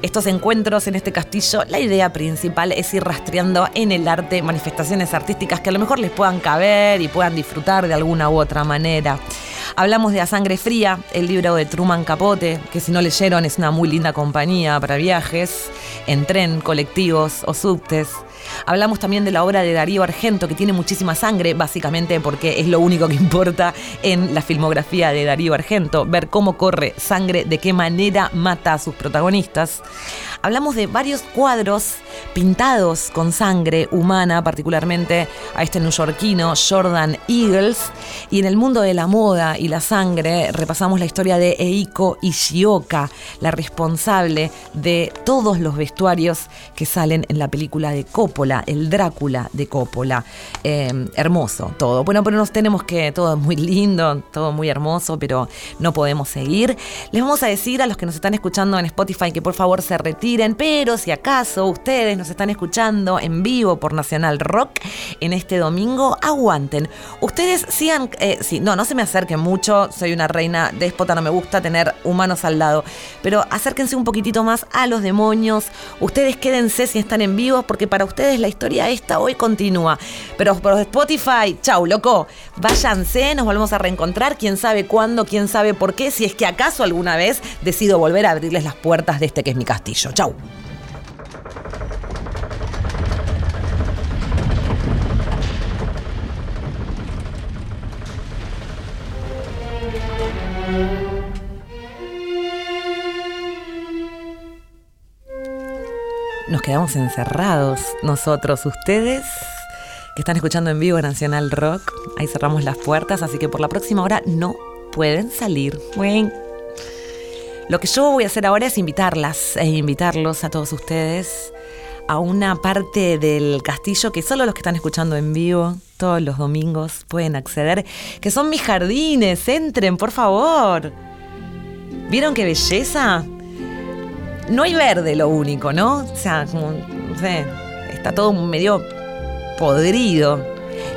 Estos encuentros en este castillo, la idea principal es ir rastreando en el arte manifestaciones artísticas que a lo mejor les puedan caber y puedan disfrutar de alguna u otra manera. Hablamos de A Sangre Fría, el libro de Truman Capote, que si no leyeron es una muy linda compañía para viajes, en tren, colectivos o subtes. Hablamos también de la obra de Darío Argento, que tiene muchísima sangre, básicamente porque es lo único que importa en la filmografía de Darío Argento, ver cómo corre sangre, de qué manera mata a sus protagonistas. Hablamos de varios cuadros pintados con sangre humana, particularmente a este neoyorquino Jordan Eagles. Y en el mundo de la moda y la sangre repasamos la historia de Eiko Ishioka, la responsable de todos los vestuarios que salen en la película de Coppola, el Drácula de Coppola. Eh, hermoso todo. Bueno, pero nos tenemos que, todo es muy lindo, todo muy hermoso, pero no podemos seguir. Les vamos a decir a los que nos están escuchando en Spotify que por favor se retiren pero si acaso ustedes nos están escuchando en vivo por Nacional Rock en este domingo, aguanten. Ustedes sigan, eh, sí, no, no se me acerquen mucho, soy una reina déspota, no me gusta tener humanos al lado, pero acérquense un poquitito más a los demonios, ustedes quédense si están en vivo, porque para ustedes la historia esta hoy continúa. Pero por Spotify, chau, loco, váyanse, nos volvemos a reencontrar, quién sabe cuándo, quién sabe por qué, si es que acaso alguna vez decido volver a abrirles las puertas de este que es mi castillo. Chau. Nos quedamos encerrados nosotros, ustedes que están escuchando en vivo Nacional Rock. Ahí cerramos las puertas, así que por la próxima hora no pueden salir. Buen. Lo que yo voy a hacer ahora es invitarlas e invitarlos a todos ustedes a una parte del castillo que solo los que están escuchando en vivo todos los domingos pueden acceder, que son mis jardines. Entren, por favor. ¿Vieron qué belleza? No hay verde lo único, ¿no? O sea, como, no sé, está todo medio podrido.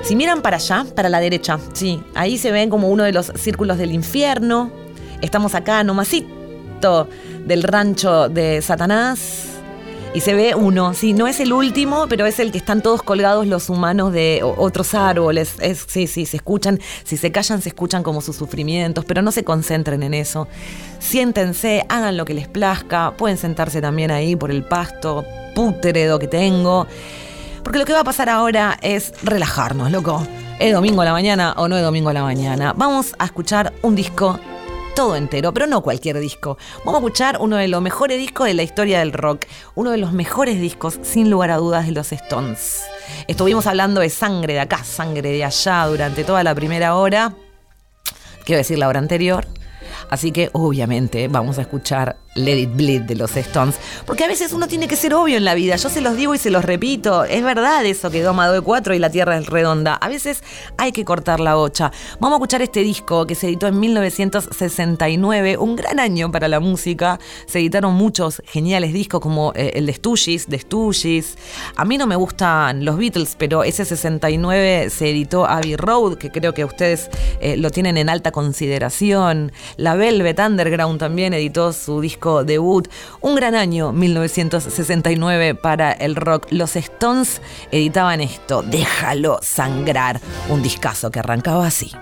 Si miran para allá, para la derecha, sí, ahí se ven como uno de los círculos del infierno. Estamos acá del rancho de Satanás. Y se ve uno, sí, no es el último, pero es el que están todos colgados los humanos de otros árboles. Es, sí, sí, se escuchan, si se callan, se escuchan como sus sufrimientos, pero no se concentren en eso. Siéntense, hagan lo que les plazca, pueden sentarse también ahí por el pasto pútredo que tengo. Porque lo que va a pasar ahora es relajarnos, loco. ¿Es domingo a la mañana o no es domingo a la mañana? Vamos a escuchar un disco todo entero, pero no cualquier disco. Vamos a escuchar uno de los mejores discos de la historia del rock, uno de los mejores discos, sin lugar a dudas, de los Stones. Estuvimos hablando de sangre de acá, sangre de allá durante toda la primera hora, quiero decir la hora anterior. Así que obviamente vamos a escuchar Let It Bleed de los Stones. Porque a veces uno tiene que ser obvio en la vida. Yo se los digo y se los repito. Es verdad eso que Doma de 4 y la Tierra es redonda. A veces hay que cortar la bocha. Vamos a escuchar este disco que se editó en 1969. Un gran año para la música. Se editaron muchos geniales discos como eh, el de Stooges, de Stooges. A mí no me gustan los Beatles, pero ese 69 se editó Abbey Road, que creo que ustedes eh, lo tienen en alta consideración. La Velvet Underground también editó su disco debut. Un gran año, 1969, para el rock. Los Stones editaban esto, Déjalo sangrar, un discazo que arrancaba así.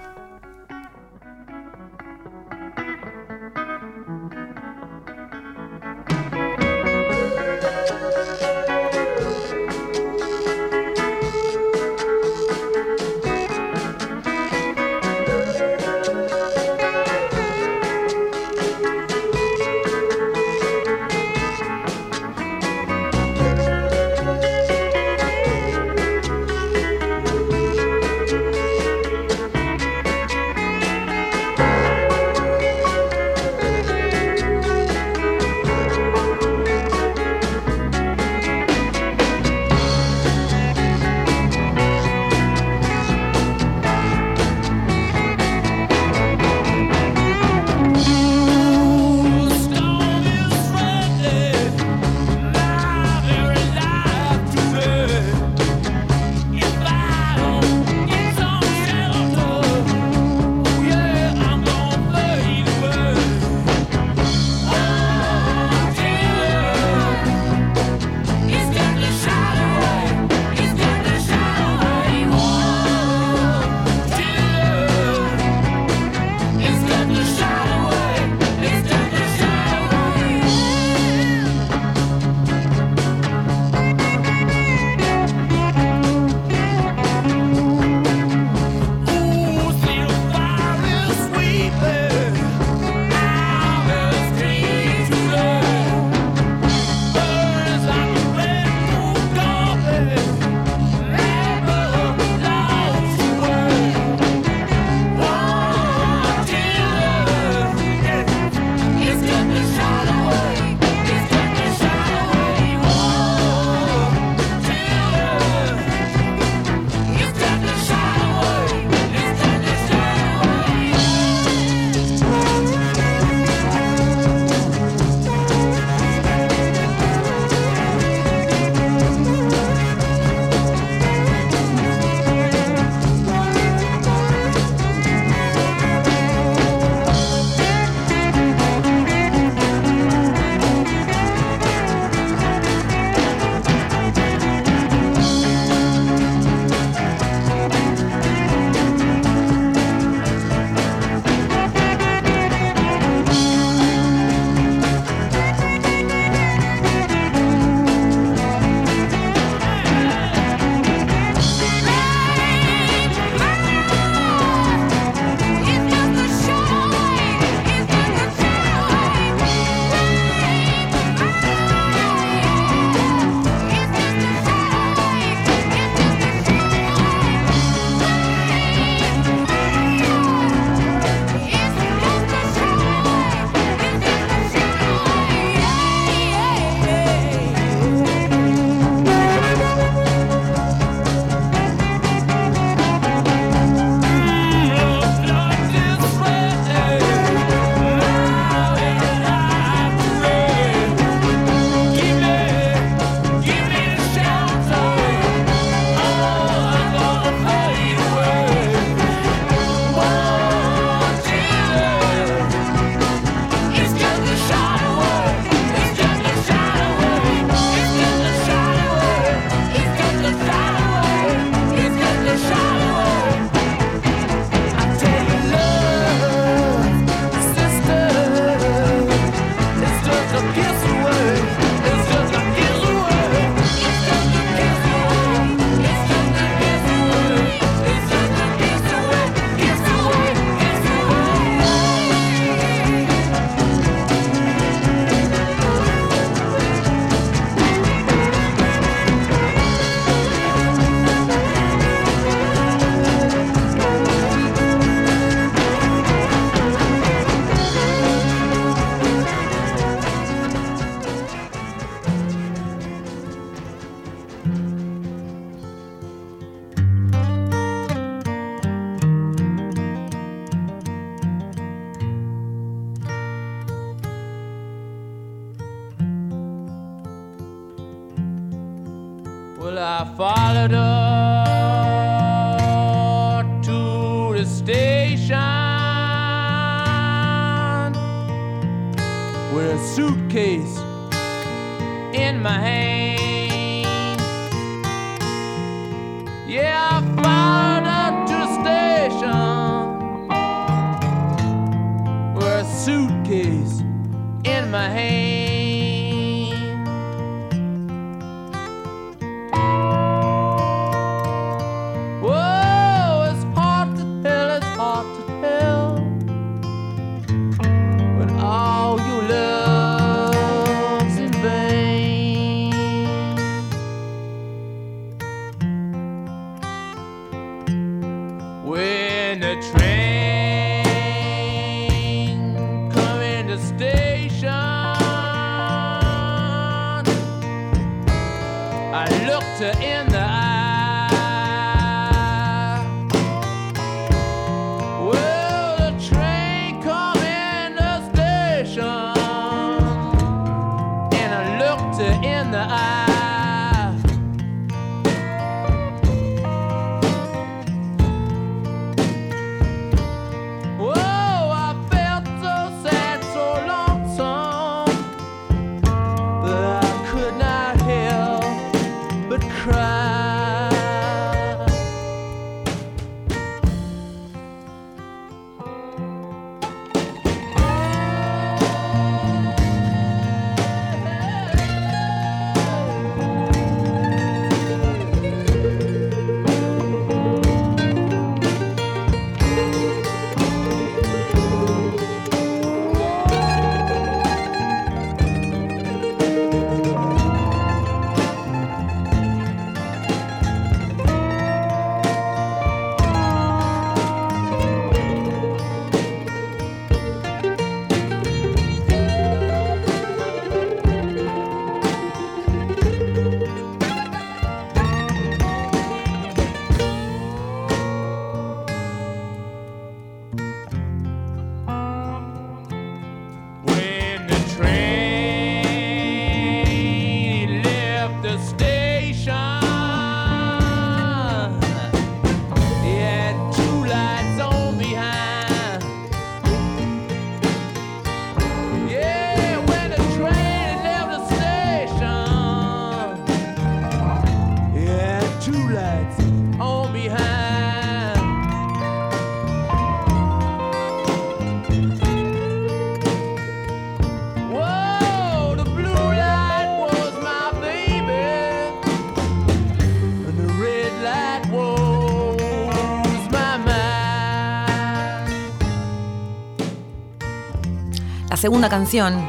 Segunda canción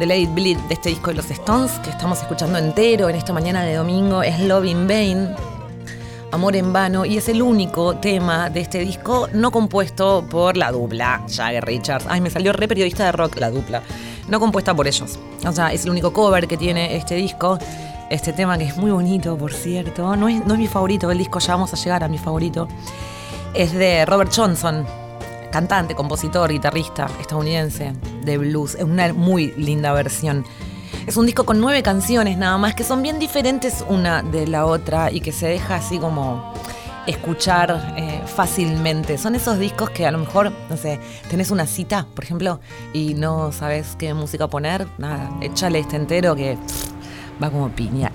de It Bleed de este disco de los Stones, que estamos escuchando entero en esta mañana de domingo, es Love in Vain, Amor en Vano, y es el único tema de este disco no compuesto por la dupla Jagger Richards. Ay, me salió re periodista de rock la dupla. No compuesta por ellos. O sea, es el único cover que tiene este disco. Este tema que es muy bonito, por cierto. No es, no es mi favorito del disco, ya vamos a llegar a mi favorito. Es de Robert Johnson, cantante, compositor, guitarrista estadounidense de blues. Es una muy linda versión. Es un disco con nueve canciones nada más, que son bien diferentes una de la otra y que se deja así como escuchar eh, fácilmente. Son esos discos que a lo mejor, no sé, tenés una cita, por ejemplo, y no sabes qué música poner. Nada, échale este entero que va como piña.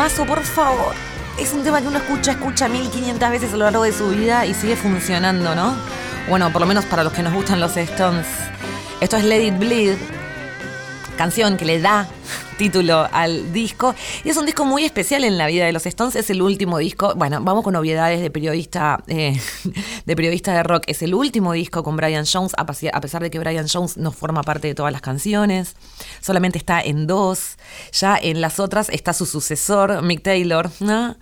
Temazo, por favor. Es un tema que uno escucha, escucha 1500 veces a lo largo de su vida y sigue funcionando, ¿no? Bueno, por lo menos para los que nos gustan los Stones. Esto es Let It Bleed, canción que le da (laughs) título al disco. Y es un disco muy especial en la vida de los Stones. Es el último disco. Bueno, vamos con obviedades de periodista, eh, (laughs) de periodista de rock. Es el último disco con Brian Jones, a pesar de que Brian Jones no forma parte de todas las canciones. Solamente está en dos. Ya en las otras está su sucesor, Mick Taylor. ¿no?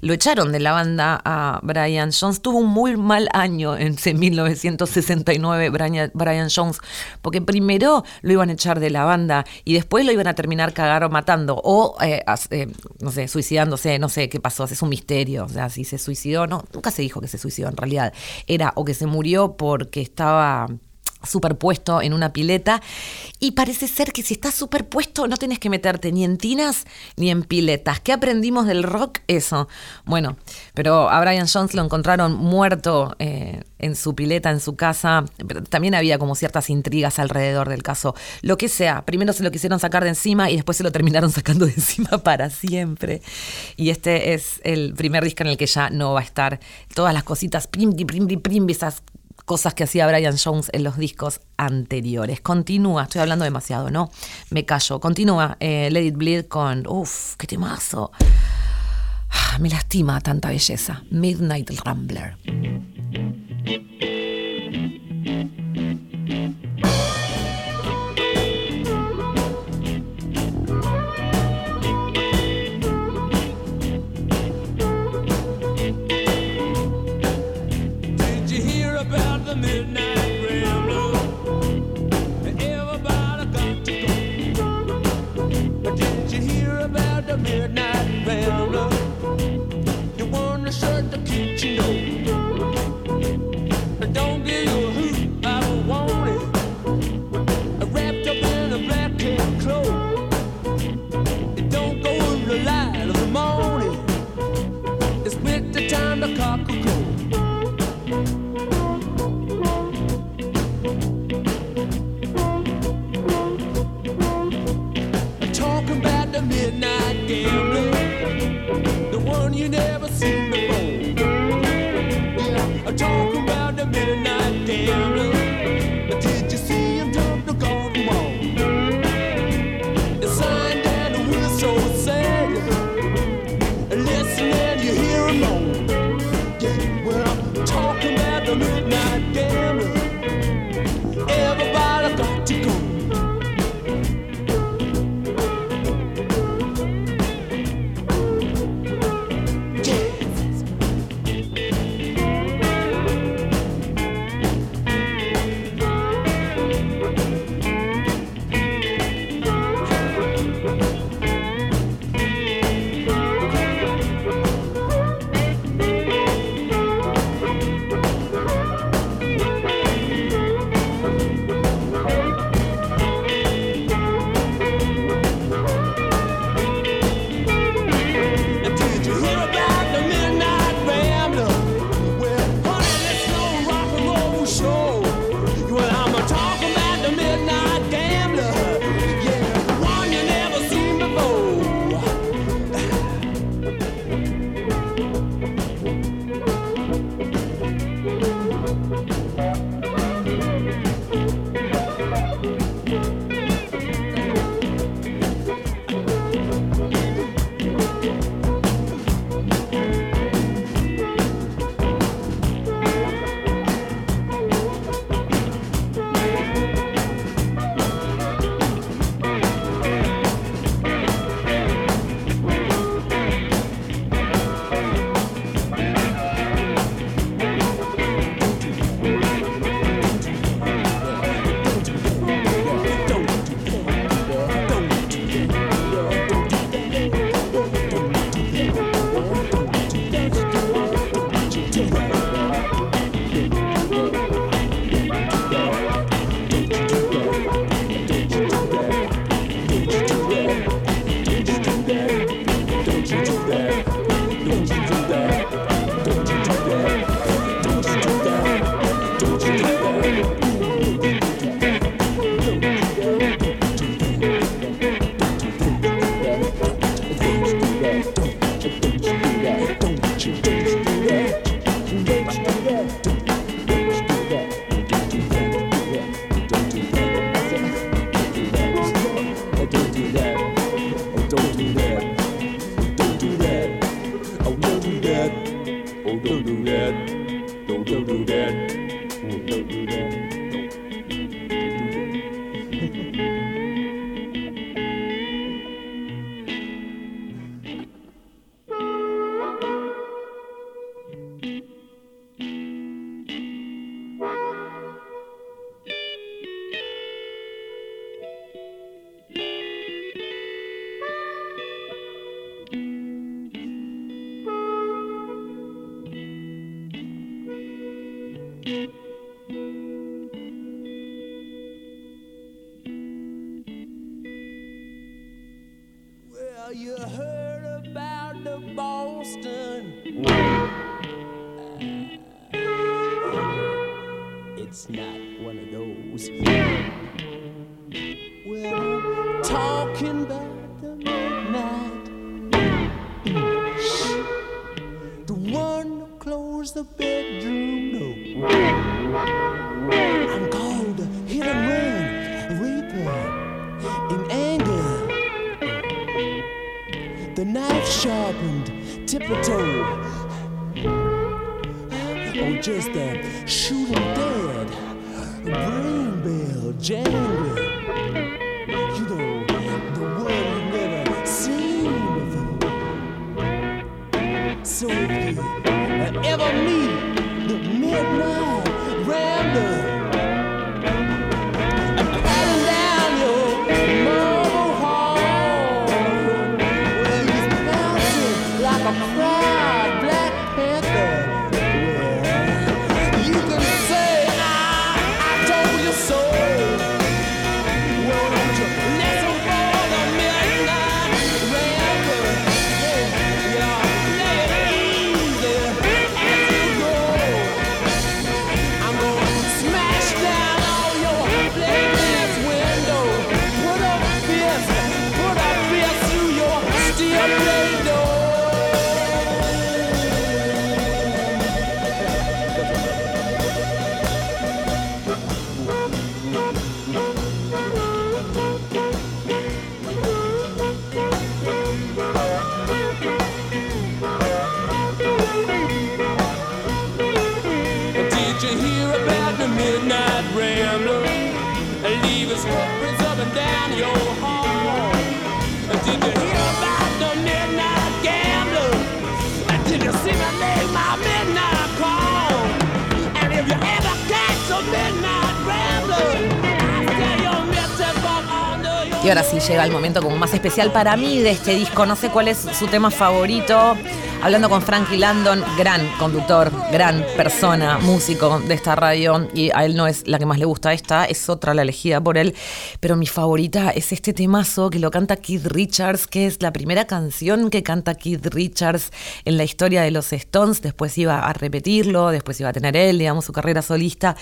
Lo echaron de la banda a Brian Jones. Tuvo un muy mal año en 1969 Brian, Brian Jones, porque primero lo iban a echar de la banda y después lo iban a terminar cagar o matando o, eh, eh, no sé, suicidándose, no sé qué pasó, es un misterio. O sea, si se suicidó, no, nunca se dijo que se suicidó en realidad. Era o que se murió porque estaba superpuesto en una pileta y parece ser que si estás superpuesto no tenés que meterte ni en tinas ni en piletas. ¿Qué aprendimos del rock? Eso. Bueno, pero a Brian Jones lo encontraron muerto eh, en su pileta, en su casa. También había como ciertas intrigas alrededor del caso. Lo que sea, primero se lo quisieron sacar de encima y después se lo terminaron (laughs) sacando de encima para siempre. Y este es el primer disco en el que ya no va a estar todas las cositas, primdi, primdi, primdi, esas cosas que hacía Brian Jones en los discos anteriores. Continúa, estoy hablando demasiado, ¿no? Me callo. Continúa eh, Let It Bleed con, uff, qué temazo. Ah, Me lastima tanta belleza. Midnight Rambler. Llega el momento como más especial para mí de este disco. No sé cuál es su tema favorito. Hablando con Frankie Landon, gran conductor, gran persona, músico de esta radio. Y a él no es la que más le gusta esta, es otra la elegida por él. Pero mi favorita es este temazo que lo canta Keith Richards, que es la primera canción que canta Keith Richards en la historia de los Stones. Después iba a repetirlo, después iba a tener él, digamos, su carrera solista.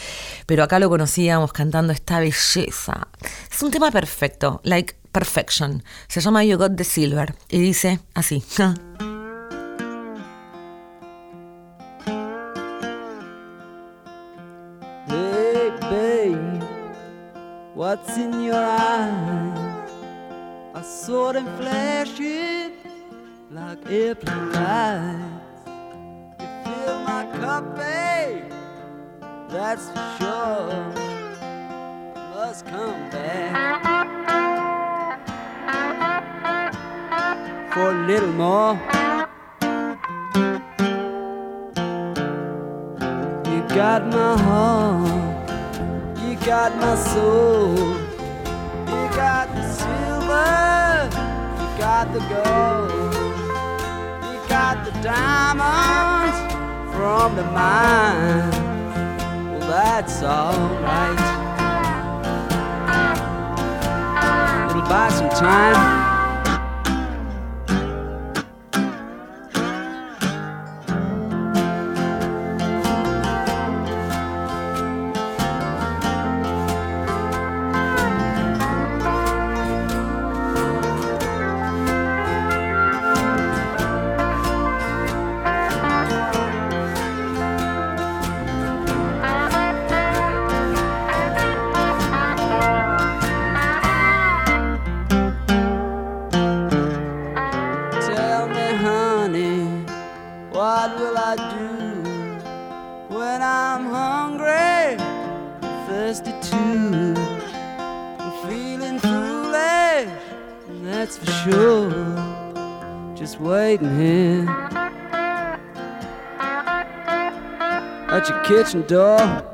Pero acá lo conocíamos cantando esta belleza. Es un tema perfecto, like perfection. Se llama You Got the Silver y dice así. Hey, babe, what's in your eyes? I saw them flashing like airplane lights. You fill my cup, babe, that's for sure. Must come back for a little more. You got my heart, you got my soul, you got the silver, you got the gold, you got the diamonds from the mine. Well, that's alright. It'll buy some time. Kitchen door.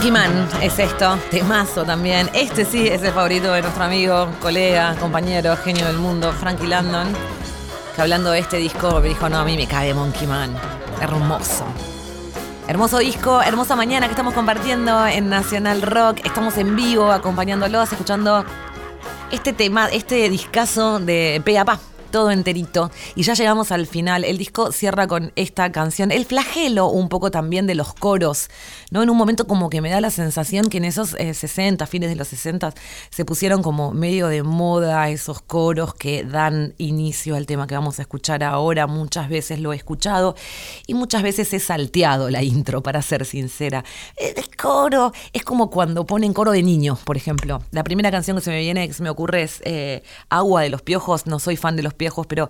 Monkey Man es esto, temazo también. Este sí es el favorito de nuestro amigo, colega, compañero, genio del mundo, Frankie Landon. que hablando de este disco me dijo, no, a mí me cae Monkey Man. Hermoso. Hermoso disco, hermosa mañana que estamos compartiendo en Nacional Rock. Estamos en vivo acompañándolos, escuchando este tema, este discazo de Pe a Pa, todo enterito. Y ya llegamos al final. El disco cierra con esta canción. El flagelo un poco también de los coros, ¿no? En un momento como que me da la sensación que en esos eh, 60, fines de los 60, se pusieron como medio de moda esos coros que dan inicio al tema que vamos a escuchar ahora. Muchas veces lo he escuchado y muchas veces he salteado la intro, para ser sincera. El coro es como cuando ponen coro de niños, por ejemplo. La primera canción que se me viene, que se me ocurre es eh, Agua de los Piojos. No soy fan de los piojos, pero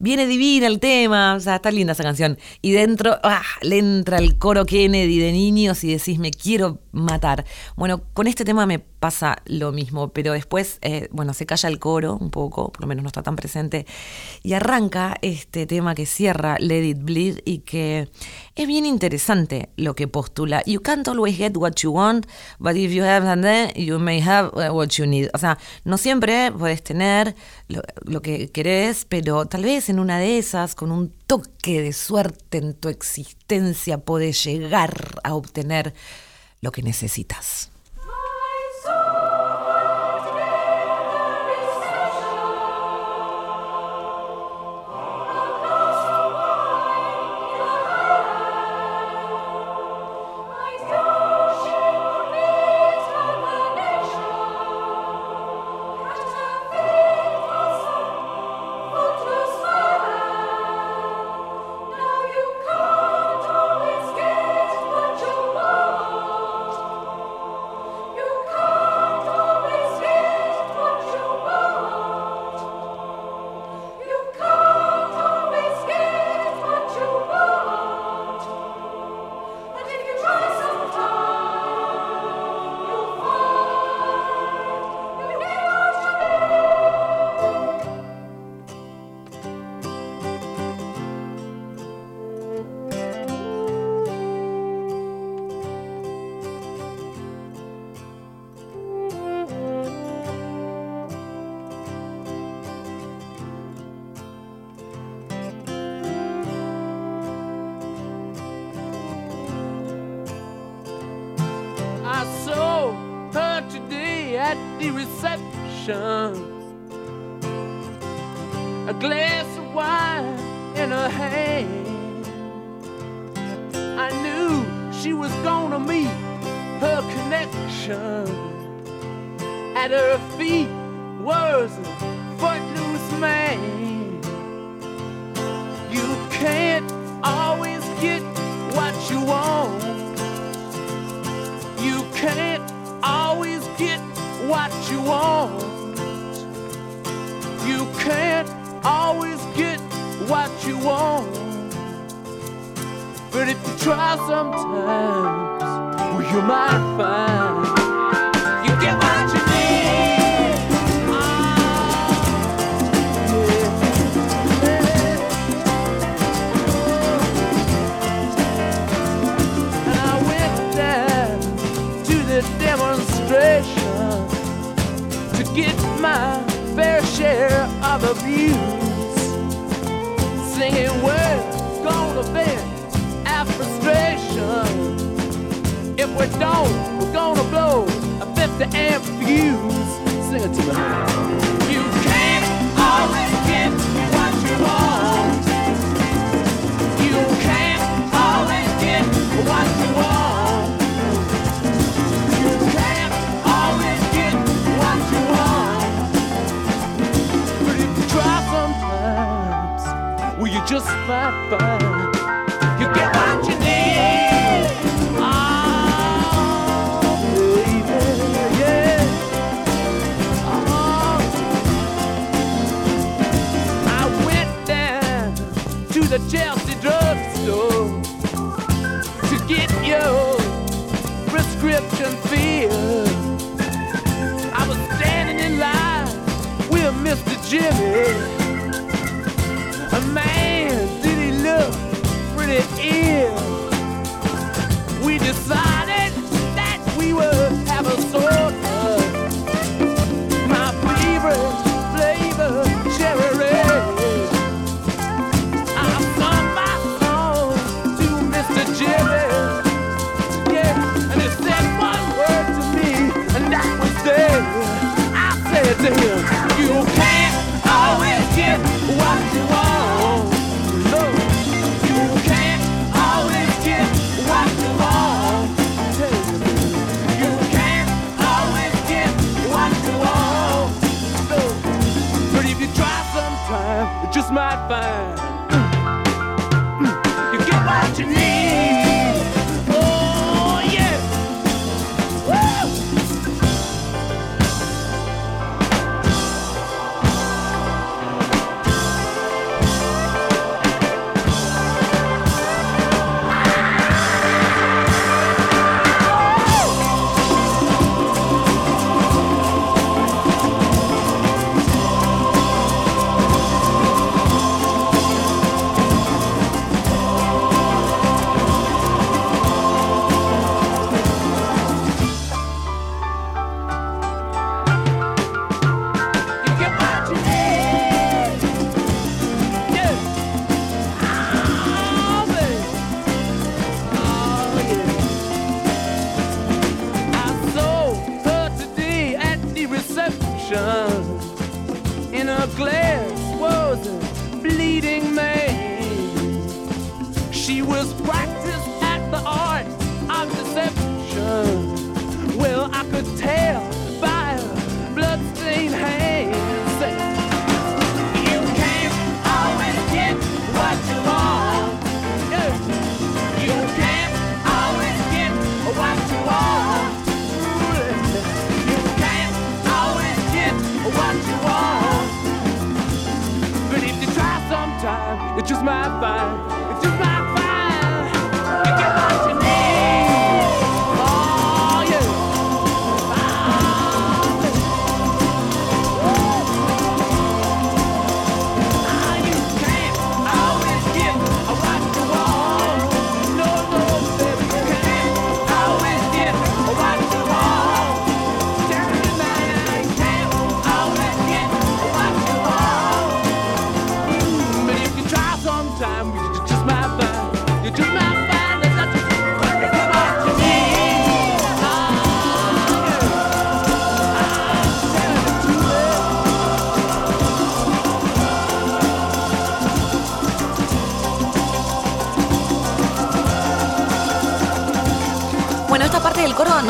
viene divina el tema. O sea, está linda esa canción. Y dentro ah, le entra el coro Kennedy de niños y decís, me quiero matar. Bueno, con este tema me pasa lo mismo, pero después, eh, bueno, se calla el coro un poco, por lo menos no está tan presente, y arranca este tema que cierra Let It Bleed y que es bien interesante lo que postula. You can't always get what you want, but if you have that, you may have uh, what you need. O sea, no siempre puedes tener lo, que querés, pero tal vez en una de esas, con un toque de suerte en tu existencia, podés llegar a obtener lo que necesitas.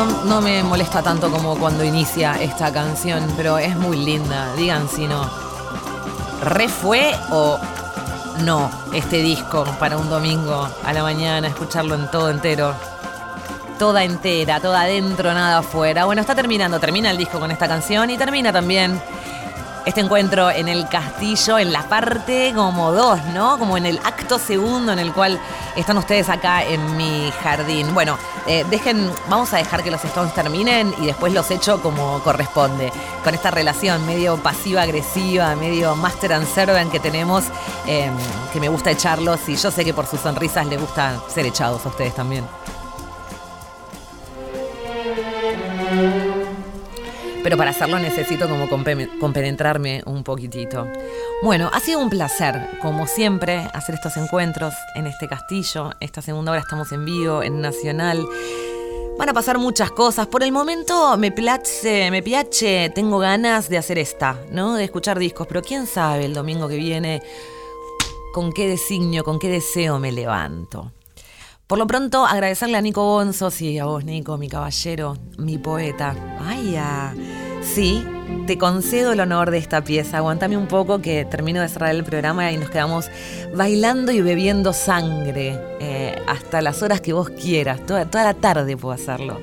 No, me molesta tanto como cuando inicia esta canción, pero es muy linda. Digan si no. ¿Re fue o no este disco para un domingo a la mañana, escucharlo en todo entero? Toda entera, toda adentro, nada afuera. Bueno, está terminando, termina el disco con esta canción y termina también este encuentro en el castillo, en la parte como dos, ¿no? Como en el acto segundo en el cual están ustedes acá en mi jardín. Bueno, eh, dejen, vamos a dejar que los Stones terminen y después los echo como corresponde. Con esta relación medio pasiva-agresiva, medio master and servant que tenemos, eh, que me gusta echarlos y yo sé que por sus sonrisas les gusta ser echados a ustedes también. Pero para hacerlo necesito como compe- compenetrarme un poquitito. Bueno, ha sido un placer, como siempre, hacer estos encuentros en este castillo. Esta segunda hora estamos en vivo, en Nacional. Van a pasar muchas cosas. Por el momento me place, me piache, tengo ganas de hacer esta, ¿no? De escuchar discos. Pero quién sabe el domingo que viene con qué designio, con qué deseo me levanto. Por lo pronto, agradecerle a Nico Bonzos y a vos, Nico, mi caballero, mi poeta. Ay, ya. Sí, te concedo el honor de esta pieza. Aguantame un poco que termino de cerrar el programa y nos quedamos bailando y bebiendo sangre eh, hasta las horas que vos quieras. Toda, toda la tarde puedo hacerlo.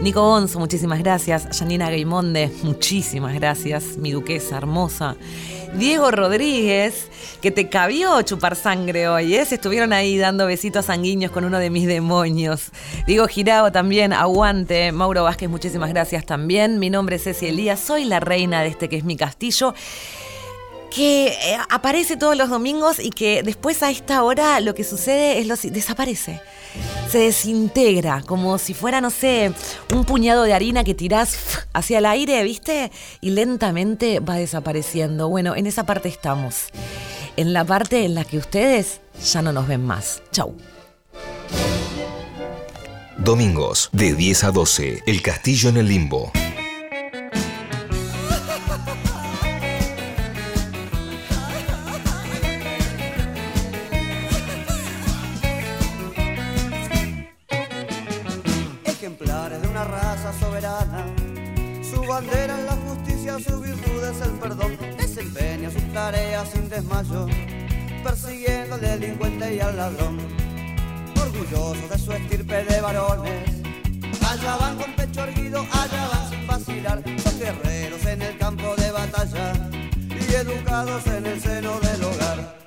Nico Bonzo, muchísimas gracias. Janina Gaimonde, muchísimas gracias. Mi duquesa hermosa. Diego Rodríguez, que te cabió chupar sangre hoy, ¿eh? Se estuvieron ahí dando besitos sanguíneos con uno de mis demonios. Diego Girao también, aguante. Mauro Vázquez, muchísimas gracias también. Mi nombre es Ceci Elías, soy la reina de este que es mi castillo que eh, aparece todos los domingos y que después a esta hora lo que sucede es lo desaparece. Se desintegra, como si fuera, no sé, un puñado de harina que tirás hacia el aire, ¿viste? Y lentamente va desapareciendo. Bueno, en esa parte estamos. En la parte en la que ustedes ya no nos ven más. Chau. Domingos, de 10 a 12, El Castillo en el Limbo. Sin desmayo, persiguiendo al delincuente y al ladrón. Orgullosos de su estirpe de varones. Allá van con pecho erguido, allá van sin vacilar. Son guerreros en el campo de batalla y educados en el seno del hogar.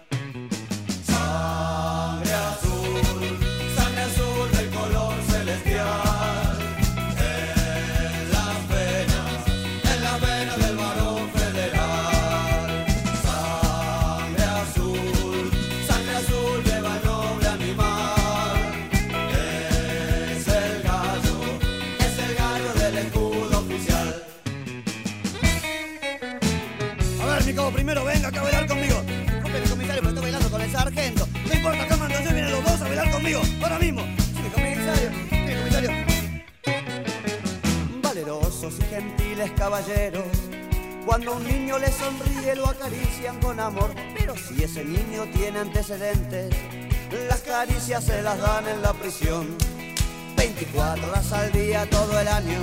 Gentiles caballeros. Cuando un niño le sonríe lo acarician con amor, pero si ese niño tiene antecedentes, las caricias se las dan en la prisión. 24 horas al día todo el año.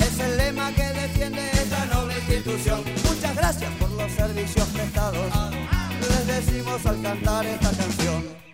Es el lema que defiende esta noble institución. Muchas gracias por los servicios prestados. Les decimos al cantar esta canción.